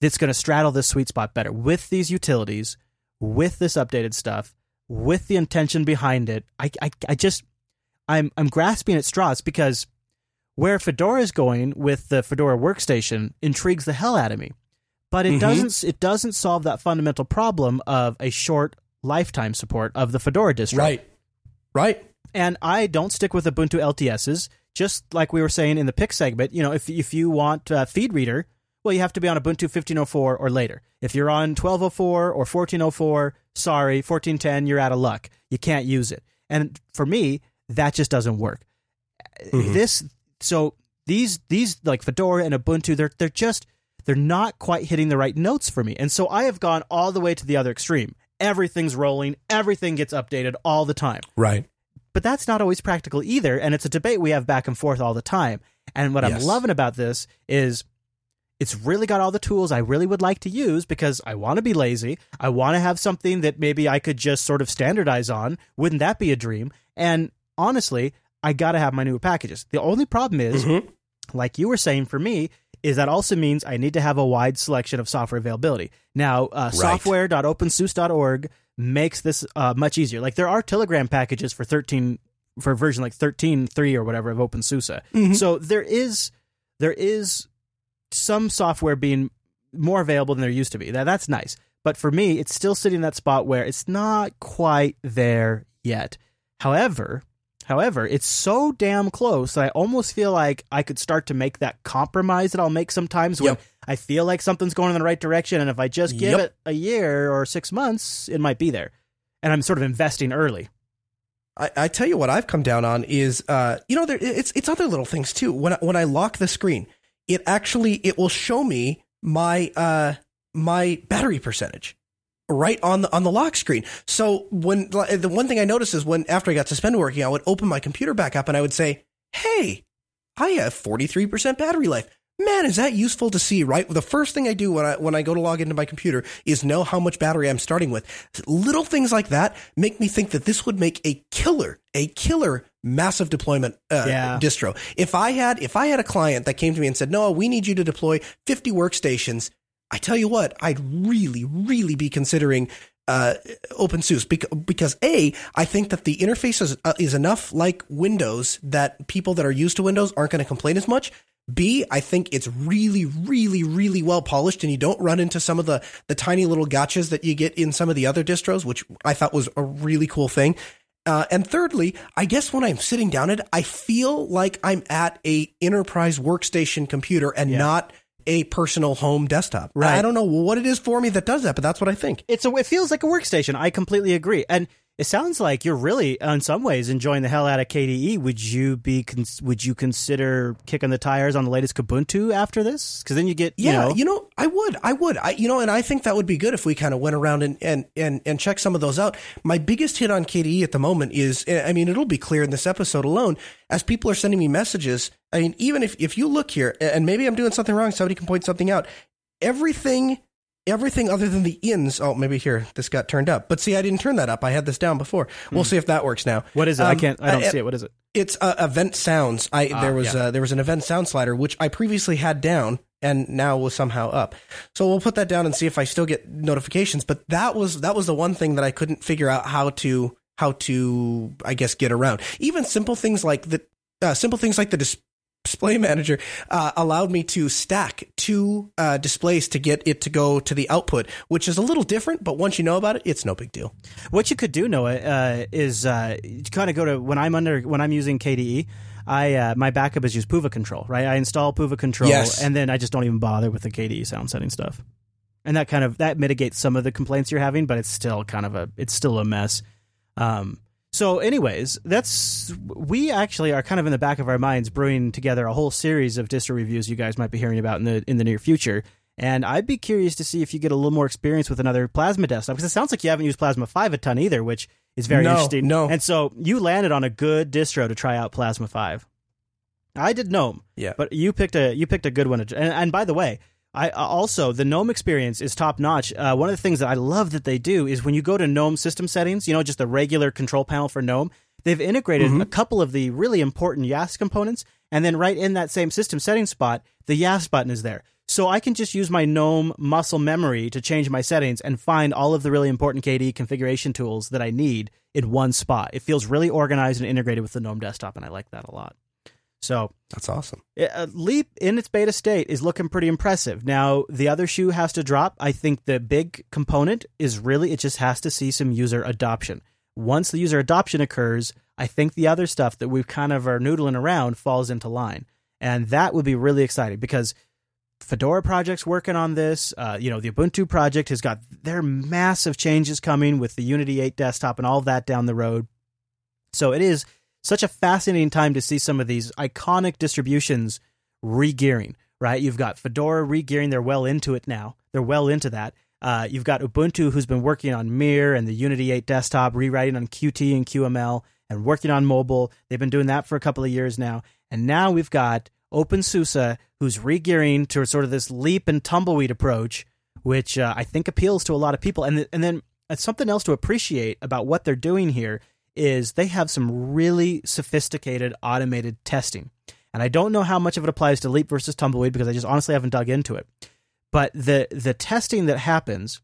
that's going to straddle this sweet spot better with these utilities, with this updated stuff, with the intention behind it. I, I, I just, I'm, I'm grasping at straws because where Fedora is going with the Fedora workstation intrigues the hell out of me, but it Mhm. doesn't, it doesn't solve that fundamental problem of a short lifetime support of the Fedora distro. Right, right. And I don't stick with Ubuntu LTSs, just like we were saying in the pick segment. You know, if if you want uh, feed reader, well, you have to be on Ubuntu 15.04 or later. If you're on 12.04 or 14.04, sorry, 14.10, you're out of luck. You can't use it. And for me, that just doesn't work. Mhm. This so these these like Fedora and Ubuntu, they're they're just they're not quite hitting the right notes for me. And so I have gone all the way to the other extreme. Everything's rolling, everything gets updated all the time. Right. But that's not always practical either. And it's a debate we have back and forth all the time. And what I'm loving about this is it's really got all the tools I really would like to use because I want to be lazy. I want to have something that maybe I could just sort of standardize on. Wouldn't that be a dream? And honestly, I got to have my newer packages. The only problem is, Mhm. like you were saying for me, is that also means I need to have a wide selection of software availability. Now, uh, Right. software.opensuse.org makes this uh, much easier. Like there are Telegram packages for 13 for version like 13.3 or whatever of OpenSUSE. Mhm. So there is there is some software being more available than there used to be. That that's nice. But for me, it's still sitting in that spot where it's not quite there yet. However, however, it's so damn close that I almost feel like I could start to make that compromise that I'll make sometimes when I feel like something's going in the right direction and if I just give Yep. it a year or 6 months, it might be there. And I'm sort of investing early. I, I tell you what I've come down on is uh you know there it's it's other little things too. When I, when I lock the screen, it actually it will show me my uh my battery percentage right on the on the lock screen. So when the one thing I noticed is when after I got suspended working, I would open my computer back up and I would say, "Hey, I have 43% battery life." Man, is that useful to see, right? The first thing I do when I when I go to log into my computer is know how much battery I'm starting with. Little things like that make me think that this would make a killer, a killer massive deployment uh, Yeah. distro. If I had if I had a client that came to me and said, "Noah, we need you to deploy 50 workstations," I tell you what, I'd really, really be considering uh, OpenSUSE because, because a, I think that the interface is, uh, is enough like Windows that people that are used to Windows aren't going to complain as much. B, I think it's really, really, really well polished, and you don't run into some of the the tiny little gotchas that you get in some of the other distros, which I thought was a really cool thing. Uh, and thirdly, I guess when I'm sitting down at it, I feel like I'm at a enterprise workstation computer and Yeah. not a personal home desktop. Right. I don't know what it is for me that does that, but that's what I think. It's a it feels like a workstation. I completely agree. And it sounds like you're really in some ways enjoying the hell out of KDE. Would you be would you consider kicking the tires on the latest Kubuntu after this? Cuz then you get, Yeah, you know, I would, I would, I, you know, and I think that would be good if we kind of went around and and and and check some of those out. My biggest hit on KDE at the moment is, eh, I mean, it'll be clear in this episode alone as people are sending me messages. I mean, even if if you look here, and maybe I'm doing something wrong, somebody can point something out. Everything, everything other than the ins. Oh, maybe here this got turned up, but see, I didn't turn that up. I had this down before. We'll see if that works now. what is it? I Um, can't I don't uh, see it. What is it? It's uh, event sounds. I Ah, there was yeah. uh, there was an event sound slider which I previously had down and now was somehow up. So we'll put that down and see if I still get notifications. But that was that was the one thing that I couldn't figure out how to how to I guess get around. Even simple things like the uh, simple things like the dis- display manager uh, allowed me to stack two uh, displays to get it to go to the output, which is a little different. But once you know about it, it's no big deal. What you could do, Noah, uh, is uh, kind of go to when I'm under when I'm using KDE. I uh, my backup is use pavucontrol, right? I install pavucontrol, Yes. and then I just don't even bother with the KDE sound setting stuff. And that kind of that mitigates some of the complaints you're having, but it's still kind of a it's still a mess. Um, so, anyways, that's we actually are kind of in the back of our minds brewing together a whole series of distro reviews you guys might be hearing about in the in the near future. And I'd be curious to see if you get a little more experience with another Plasma desktop because it sounds like you haven't used Plasma 5 a ton either, which is very No, interesting. no. And so you landed on a good distro to try out Plasma 5. I did Gnome, Yeah. but you picked a you picked a good one. And, and by the way, I uh, also the GNOME experience is top notch. Uh, one of the things that I love that they do is when you go to GNOME system settings, you know, just the regular control panel for GNOME, they've integrated a couple of the really important YaST components, and then right in that same system settings spot, the YaST button is there. So I can just use my GNOME muscle memory to change my settings and find all of the really important KDE configuration tools that I need in one spot. It feels really organized and integrated with the GNOME desktop, and I like that a lot. So That's awesome. uh, Leap in its beta state is looking pretty impressive. Now, the other shoe has to drop. I think the big component is really it just has to see some user adoption. Once the user adoption occurs, I think the other stuff that we kind of are noodling around falls into line. And that would be really exciting because Fedora project's working on this. Uh, you know, the Ubuntu project has got their massive changes coming with the Unity 8 desktop and all that down the road. So it is such a fascinating time to see some of these iconic distributions regearing, right? You've got Fedora regearing, they're well into it now. They're well into that. Uh, you've got Ubuntu, who's been working on Mir and the Unity 8 desktop, rewriting on Qt and QML, and working on mobile. They've been doing that for a couple of years now. And now we've got OpenSUSE, who's regearing to sort of this leap and tumbleweed approach, which uh, I think appeals to a lot of people. And, th- and then uh, something else to appreciate about what they're doing here is they have some really sophisticated automated testing. And I don't know how much of it applies to leap versus tumbleweed because I just honestly haven't dug into it. But the the testing that happens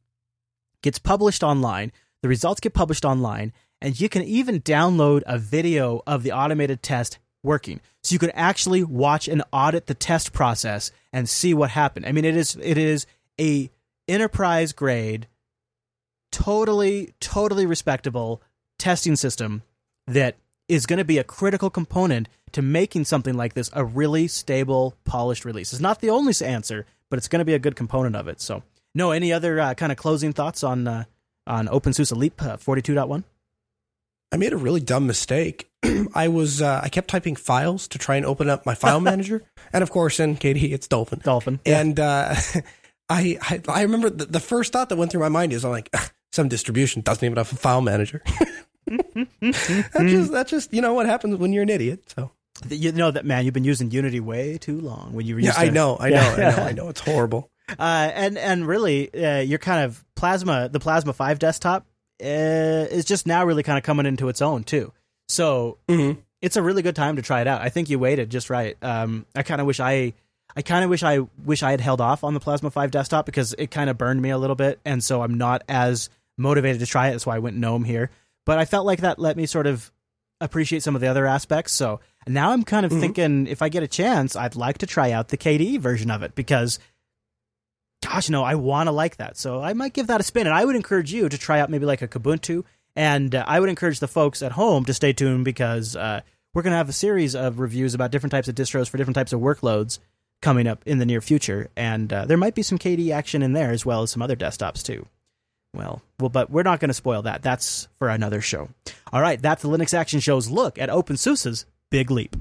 gets published online. The results get published online, and you can even download a video of the automated test working. So you can actually watch and audit the test process and see what happened. I mean, it is it is a enterprise grade, totally totally respectable testing system that is going to be a critical component to making something like this a really stable, polished release. It's not the only answer, but it's going to be a good component of it. So, no, any other uh, kind of closing thoughts on uh, on OpenSUSE Leap uh, 42.1? I made a really dumb mistake. I was uh, I kept typing files to try and open up my file manager, and of course, in KDE it's Dolphin. Dolphin, yeah. and uh, I, I, I remember the, the, first thought that went through my mind is I'm like some distribution doesn't even have a file manager. that's just that's just you know what happens when you're an idiot. So you know that man, you've been using Unity way too long. When you were yeah, to, I know, I know, I know, I know. It's horrible. Uh, and and really, uh, your kind of plasma, the Plasma Five desktop uh, is just now really kind of coming into its own too. So mm-hmm. it's a really good time to try it out. I think you waited just right. Um, I kind of wish I, I kind of wish I wish I had held off on the Plasma Five desktop because it kind of burned me a little bit, and so I'm not as motivated to try it. That's why I went GNOME here. But I felt like that let me sort of appreciate some of the other aspects. So now I'm kind of mm-hmm. thinking if I get a chance, I'd like to try out the KDE version of it because, gosh, no, I want to like that. So I might give that a spin. And I would encourage you to try out maybe like a Kubuntu. And uh, I would encourage the folks at home to stay tuned because uh, we're going to have a series of reviews about different types of distros for different types of workloads coming up in the near future. And uh, there might be some KDE action in there as well as some other desktops too. Well, well, but we're not going to spoil that. That's for another show. All right, that's the Linux Action Show's look at OpenSUSE's Big Leap.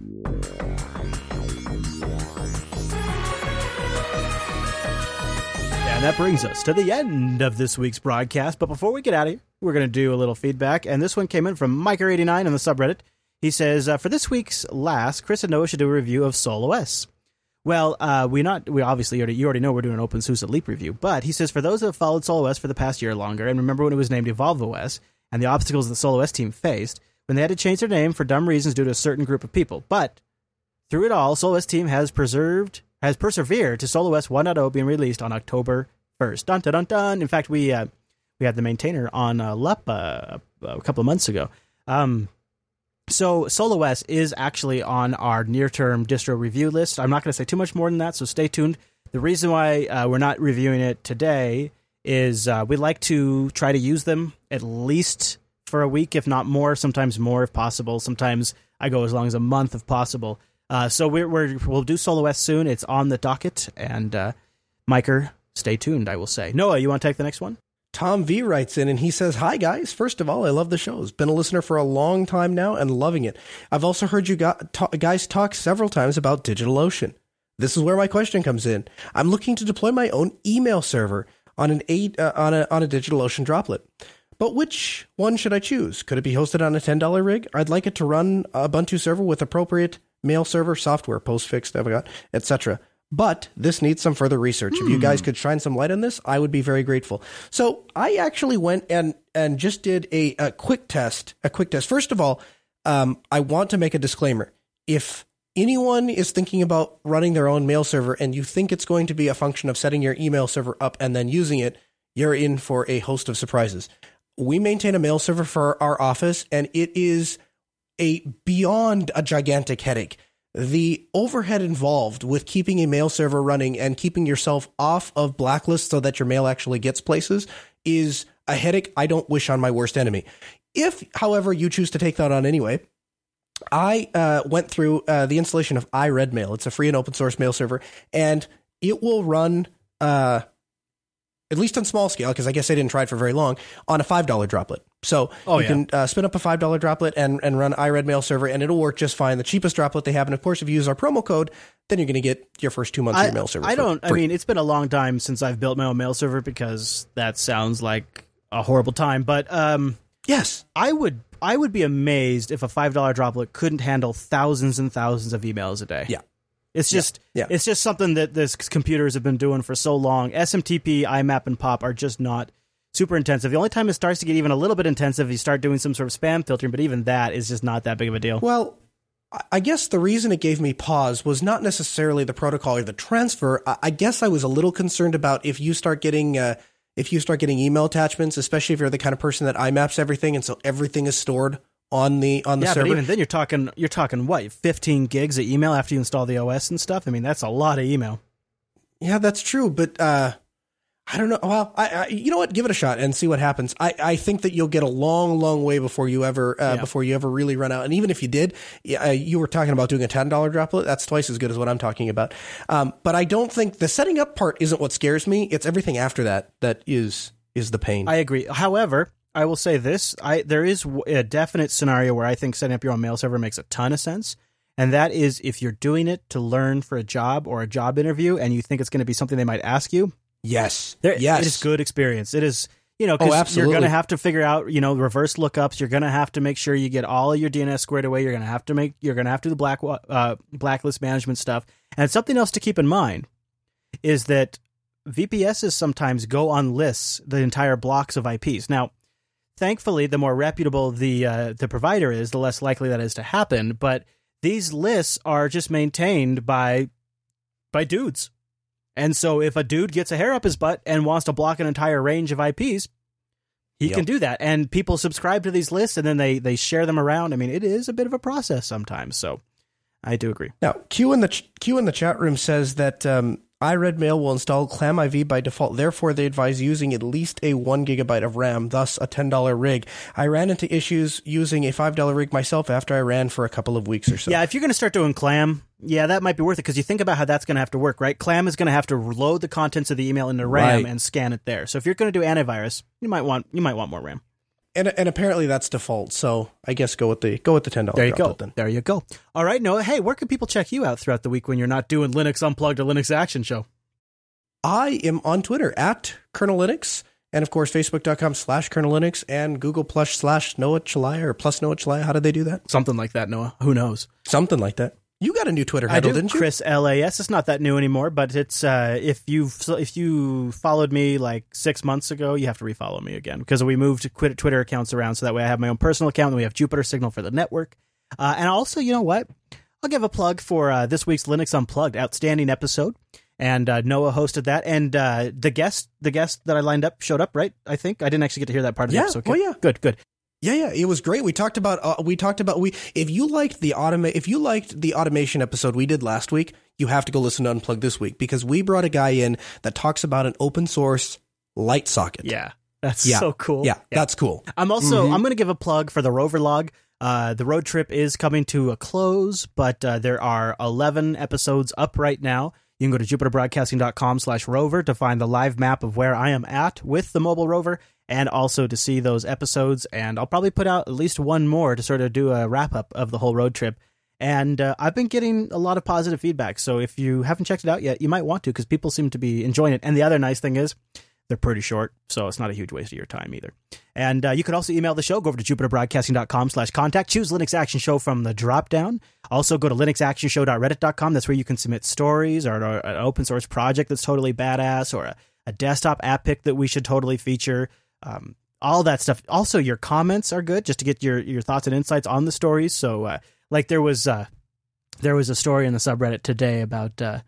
And that brings us to the end of this week's broadcast. But before we get out of here, we're going to do a little feedback. And this one came in from Miker89 on the subreddit. He says, uh, For this week's last, Chris and Noah should do a review of Solus. Well, uh, we not we obviously already, you already know we're doing an OpenSUSE Leap review, but he says for those that have followed Solus for the past year or longer, and remember when it was named EvolveOS and the obstacles the Solus team faced when they had to change their name for dumb reasons due to a certain group of people. But through it all, Solus team has preserved has persevered to Solus 1.0 being released on October 1st. Dun dun dun dun. In fact, we uh, we had the maintainer on uh, LEP uh, a couple of months ago. Um, so Solus is actually on our near-term distro review list. I'm not going to say too much more than that, so stay tuned. The reason why uh, we're not reviewing it today is uh, we like to try to use them at least for a week, if not more. Sometimes more, if possible. Sometimes I go as long as a month, if possible. Uh, so we're, we're we'll do Solus soon. It's on the docket, and uh, Miker, stay tuned. I will say. Noah, you want to take the next one? Tom V writes in and he says, Hi guys. First of all, I love the shows. Been a listener for a long time now and loving it. I've also heard you guys talk several times about DigitalOcean. This is where my question comes in. I'm looking to deploy my own email server on an eight, uh, on a on a DigitalOcean droplet. But which one should I choose? Could it be hosted on a $10 rig? I'd like it to run a Ubuntu server with appropriate mail server software, postfix, etc. But this needs some further research. If you guys hmm. could shine some light on this, I would be very grateful. So I actually went and and just did a, a quick test. A quick test. First of all, um, I want to make a disclaimer. If anyone is thinking about running their own mail server and you think it's going to be a function of setting your email server up and then using it, you're in for a host of surprises. We maintain a mail server for our office, and it is a beyond a gigantic headache the overhead involved with keeping a mail server running and keeping yourself off of blacklists so that your mail actually gets places is a headache I don't wish on my worst enemy. If, however, you choose to take that on anyway, I uh, went through uh, the installation of iRedMail. It's a free and open source mail server, and it will run, uh, at least on small scale, because I guess I didn't try it for very long, on a $5 droplet. So Oh, you yeah. can uh, spin up a five dollar droplet and and run iRedMail Server, and it'll work just fine. The cheapest droplet they have, and of course, if you use our promo code, then you're going to get your first two months of your mail server. I don't. I mean, it's been a long time since I've built my own mail server because that sounds like a horrible time. But um, yes, I would. I would be amazed if a five dollar droplet couldn't handle thousands and thousands of emails a day. Yeah. It's just Yeah. it's just something that this computers have been doing for so long. SMTP, IMAP, and POP are just not super intensive. The only time it starts to get even a little bit intensive, you start doing some sort of spam filtering, but even that is just not that big of a deal. Well, I- guess the reason it gave me pause was not necessarily the protocol or the transfer. I I guess I was a little concerned about if you start getting uh, if you start getting email attachments, especially if you're the kind of person that IMAPs everything, and so everything is stored on the on the yeah, server. but even then, you're talking you're talking what 15 gigs of email after you install the OS and stuff. I mean, that's a lot of email. Yeah, that's true, but uh, I don't know. Well, I, I you know what? Give it a shot and see what happens. I, I think that you'll get a long, long way before you ever uh, Yeah. before you ever really run out. And even if you did, uh, you were talking about doing a ten dollar droplet. That's twice as good as what I'm talking about. Um, but I don't think the setting up part isn't what scares me. It's everything after that that is is the pain. I agree. However, I will say this: I there is a definite scenario where I think setting up your own mail server makes a ton of sense, and that is if you're doing it to learn for a job or a job interview, and you think it's going to be something they might ask you. Yes, There, yes, it is good experience. It is. You know, Oh, because you're going to have to figure out, you know, reverse lookups. You're going to have to make sure you get all of your DNS squared away. You're going to have to make, you're going to have to do the black uh, blacklist management stuff. And something else to keep in mind is that VPSs sometimes go on lists the entire blocks of IPs. Now, thankfully, the more reputable the uh, the provider is, the less likely that is to happen. But these lists are just maintained by by dudes. And so if a dude gets a hair up his butt and wants to block an entire range of IPs, he Yep. can do that. And people subscribe to these lists and then they they share them around. I mean, it is a bit of a process sometimes. So I do agree. Now, Q in the ch- Q in the chat room says that um, iRedMail will install ClamAV by default. Therefore, they advise using at least a one gigabyte of RAM, thus a ten dollar rig. I ran into issues using a five dollar rig myself after I ran for a couple of weeks or so. Yeah, if you're going to start doing Clam, yeah, that might be worth it because you think about how that's going to have to work, right? Clam is going to have to load the contents of the email into RAM Right. and scan it there. So if you're going to do antivirus, you might want you might want more RAM. And and apparently that's default. So I guess go with the go with the ten dollar. There you go. Then. There you go. All right, Noah. Hey, where can people check you out throughout the week when you're not doing Linux Unplugged or Linux Action Show? I am on Twitter at Kernel Linux. And of course, Facebook.com slash Kernel Linux and Google Plus slash Noah Chelliah or plus Noah Chelliah. How did they do that? Something like that, Noah. Who knows? Something like that. You got a new Twitter handle, didn't you? Chris LAS. It's not that new anymore, but it's uh, if you if you followed me like six months ago, you have to refollow me again because we moved Twitter accounts around so that way I have my own personal account and we have Jupiter Signal for the network. Uh, and also, you know what? I'll give a plug for uh, this week's Linux Unplugged, outstanding episode. And uh, Noah hosted that, and uh, the guest, the guest that I lined up, showed up. Right? I think I didn't actually get to hear that part of Yeah. the episode. Oh, yeah. good, good. Yeah, yeah, it was great. We talked about uh, we talked about we if you liked the automa- if you liked the automation episode we did last week, you have to go listen to Unplug this week because we brought a guy in that talks about an open source light socket. Yeah, that's Yeah. so cool. Yeah, that's cool. I'm also Mhm. I'm going to give a plug for the Rover Log. Uh, the road trip is coming to a close, but uh, there are 11 episodes up right now. You can go to jupiterbroadcasting.com slash rover to find the live map of where I am at with the mobile rover and also to see those episodes. And I'll probably put out at least one more to sort of do a wrap up of the whole road trip. And uh, I've been getting a lot of positive feedback. So if you haven't checked it out yet, you might want to because people seem to be enjoying it. And the other nice thing is, they're pretty short, so it's not a huge waste of your time either. And uh, you could also email the show. Go over to jupiterbroadcasting.com slash contact. Choose Linux Action Show from the drop down. Also go to linuxactionshow.reddit.com. That's where you can submit stories or, or an open source project that's totally badass or a, a desktop app pick that we should totally feature. Um, all that stuff. Also, your comments are good just to get your, your thoughts and insights on the stories. So, uh, like there was uh, there was a story in the subreddit today about uh,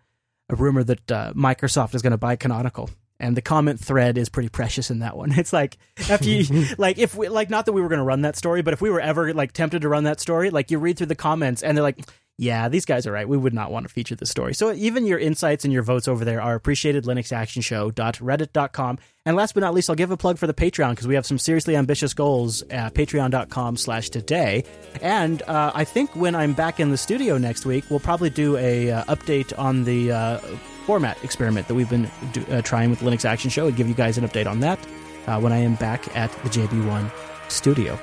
a rumor that uh, Microsoft is going to buy Canonical. And the comment thread is pretty precious in that one. It's like after you, like if we like not that we were going to run that story, but if we were ever like tempted to run that story, like you read through the comments and they're like, yeah, these guys are right. We would not want to feature this story. So even your insights and your votes over there are appreciated. LinuxActionShow.reddit.com. And last but not least, I'll give a plug for the Patreon because we have some seriously ambitious goals at patreon.com slash today. And uh, I think when I'm back in the studio next week, we'll probably do a uh, update on the uh, format experiment that we've been do, uh, trying with Linux Action Show and give you guys an update on that uh, when I am back at the JB1 Studio.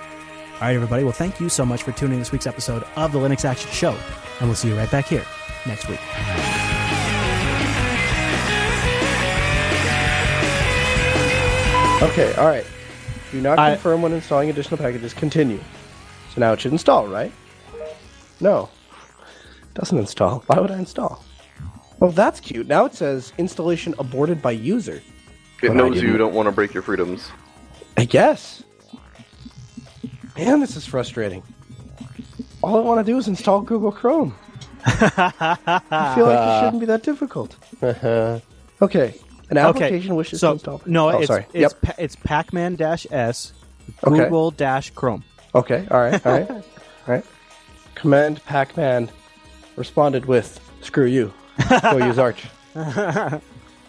All right, everybody. Well, thank you so much for tuning in this week's episode of the Linux Action Show, and we'll see you right back here next week. Okay, all right. Do not I- confirm when installing additional packages. Continue. So now it should install, right? No. Doesn't install. Why would I install? Well, that's cute. Now it says installation aborted by user. It Well, knows you don't want to break your freedoms. I guess. Man, this is frustrating. All I want to do is install Google Chrome. I feel like it shouldn't be that difficult. Okay. An application wishes so, to install. No, oh, it's sorry. it's yep. pa- it's Pacman dash S, Google dash Chrome. Okay. All right. All right. all right. Command Pacman responded with "Screw you." Go use Arch.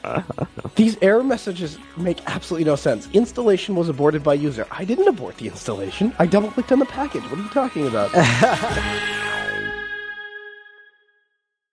These error messages make absolutely no sense. Installation was aborted by user. I didn't abort the installation. I double clicked on the package. What are you talking about?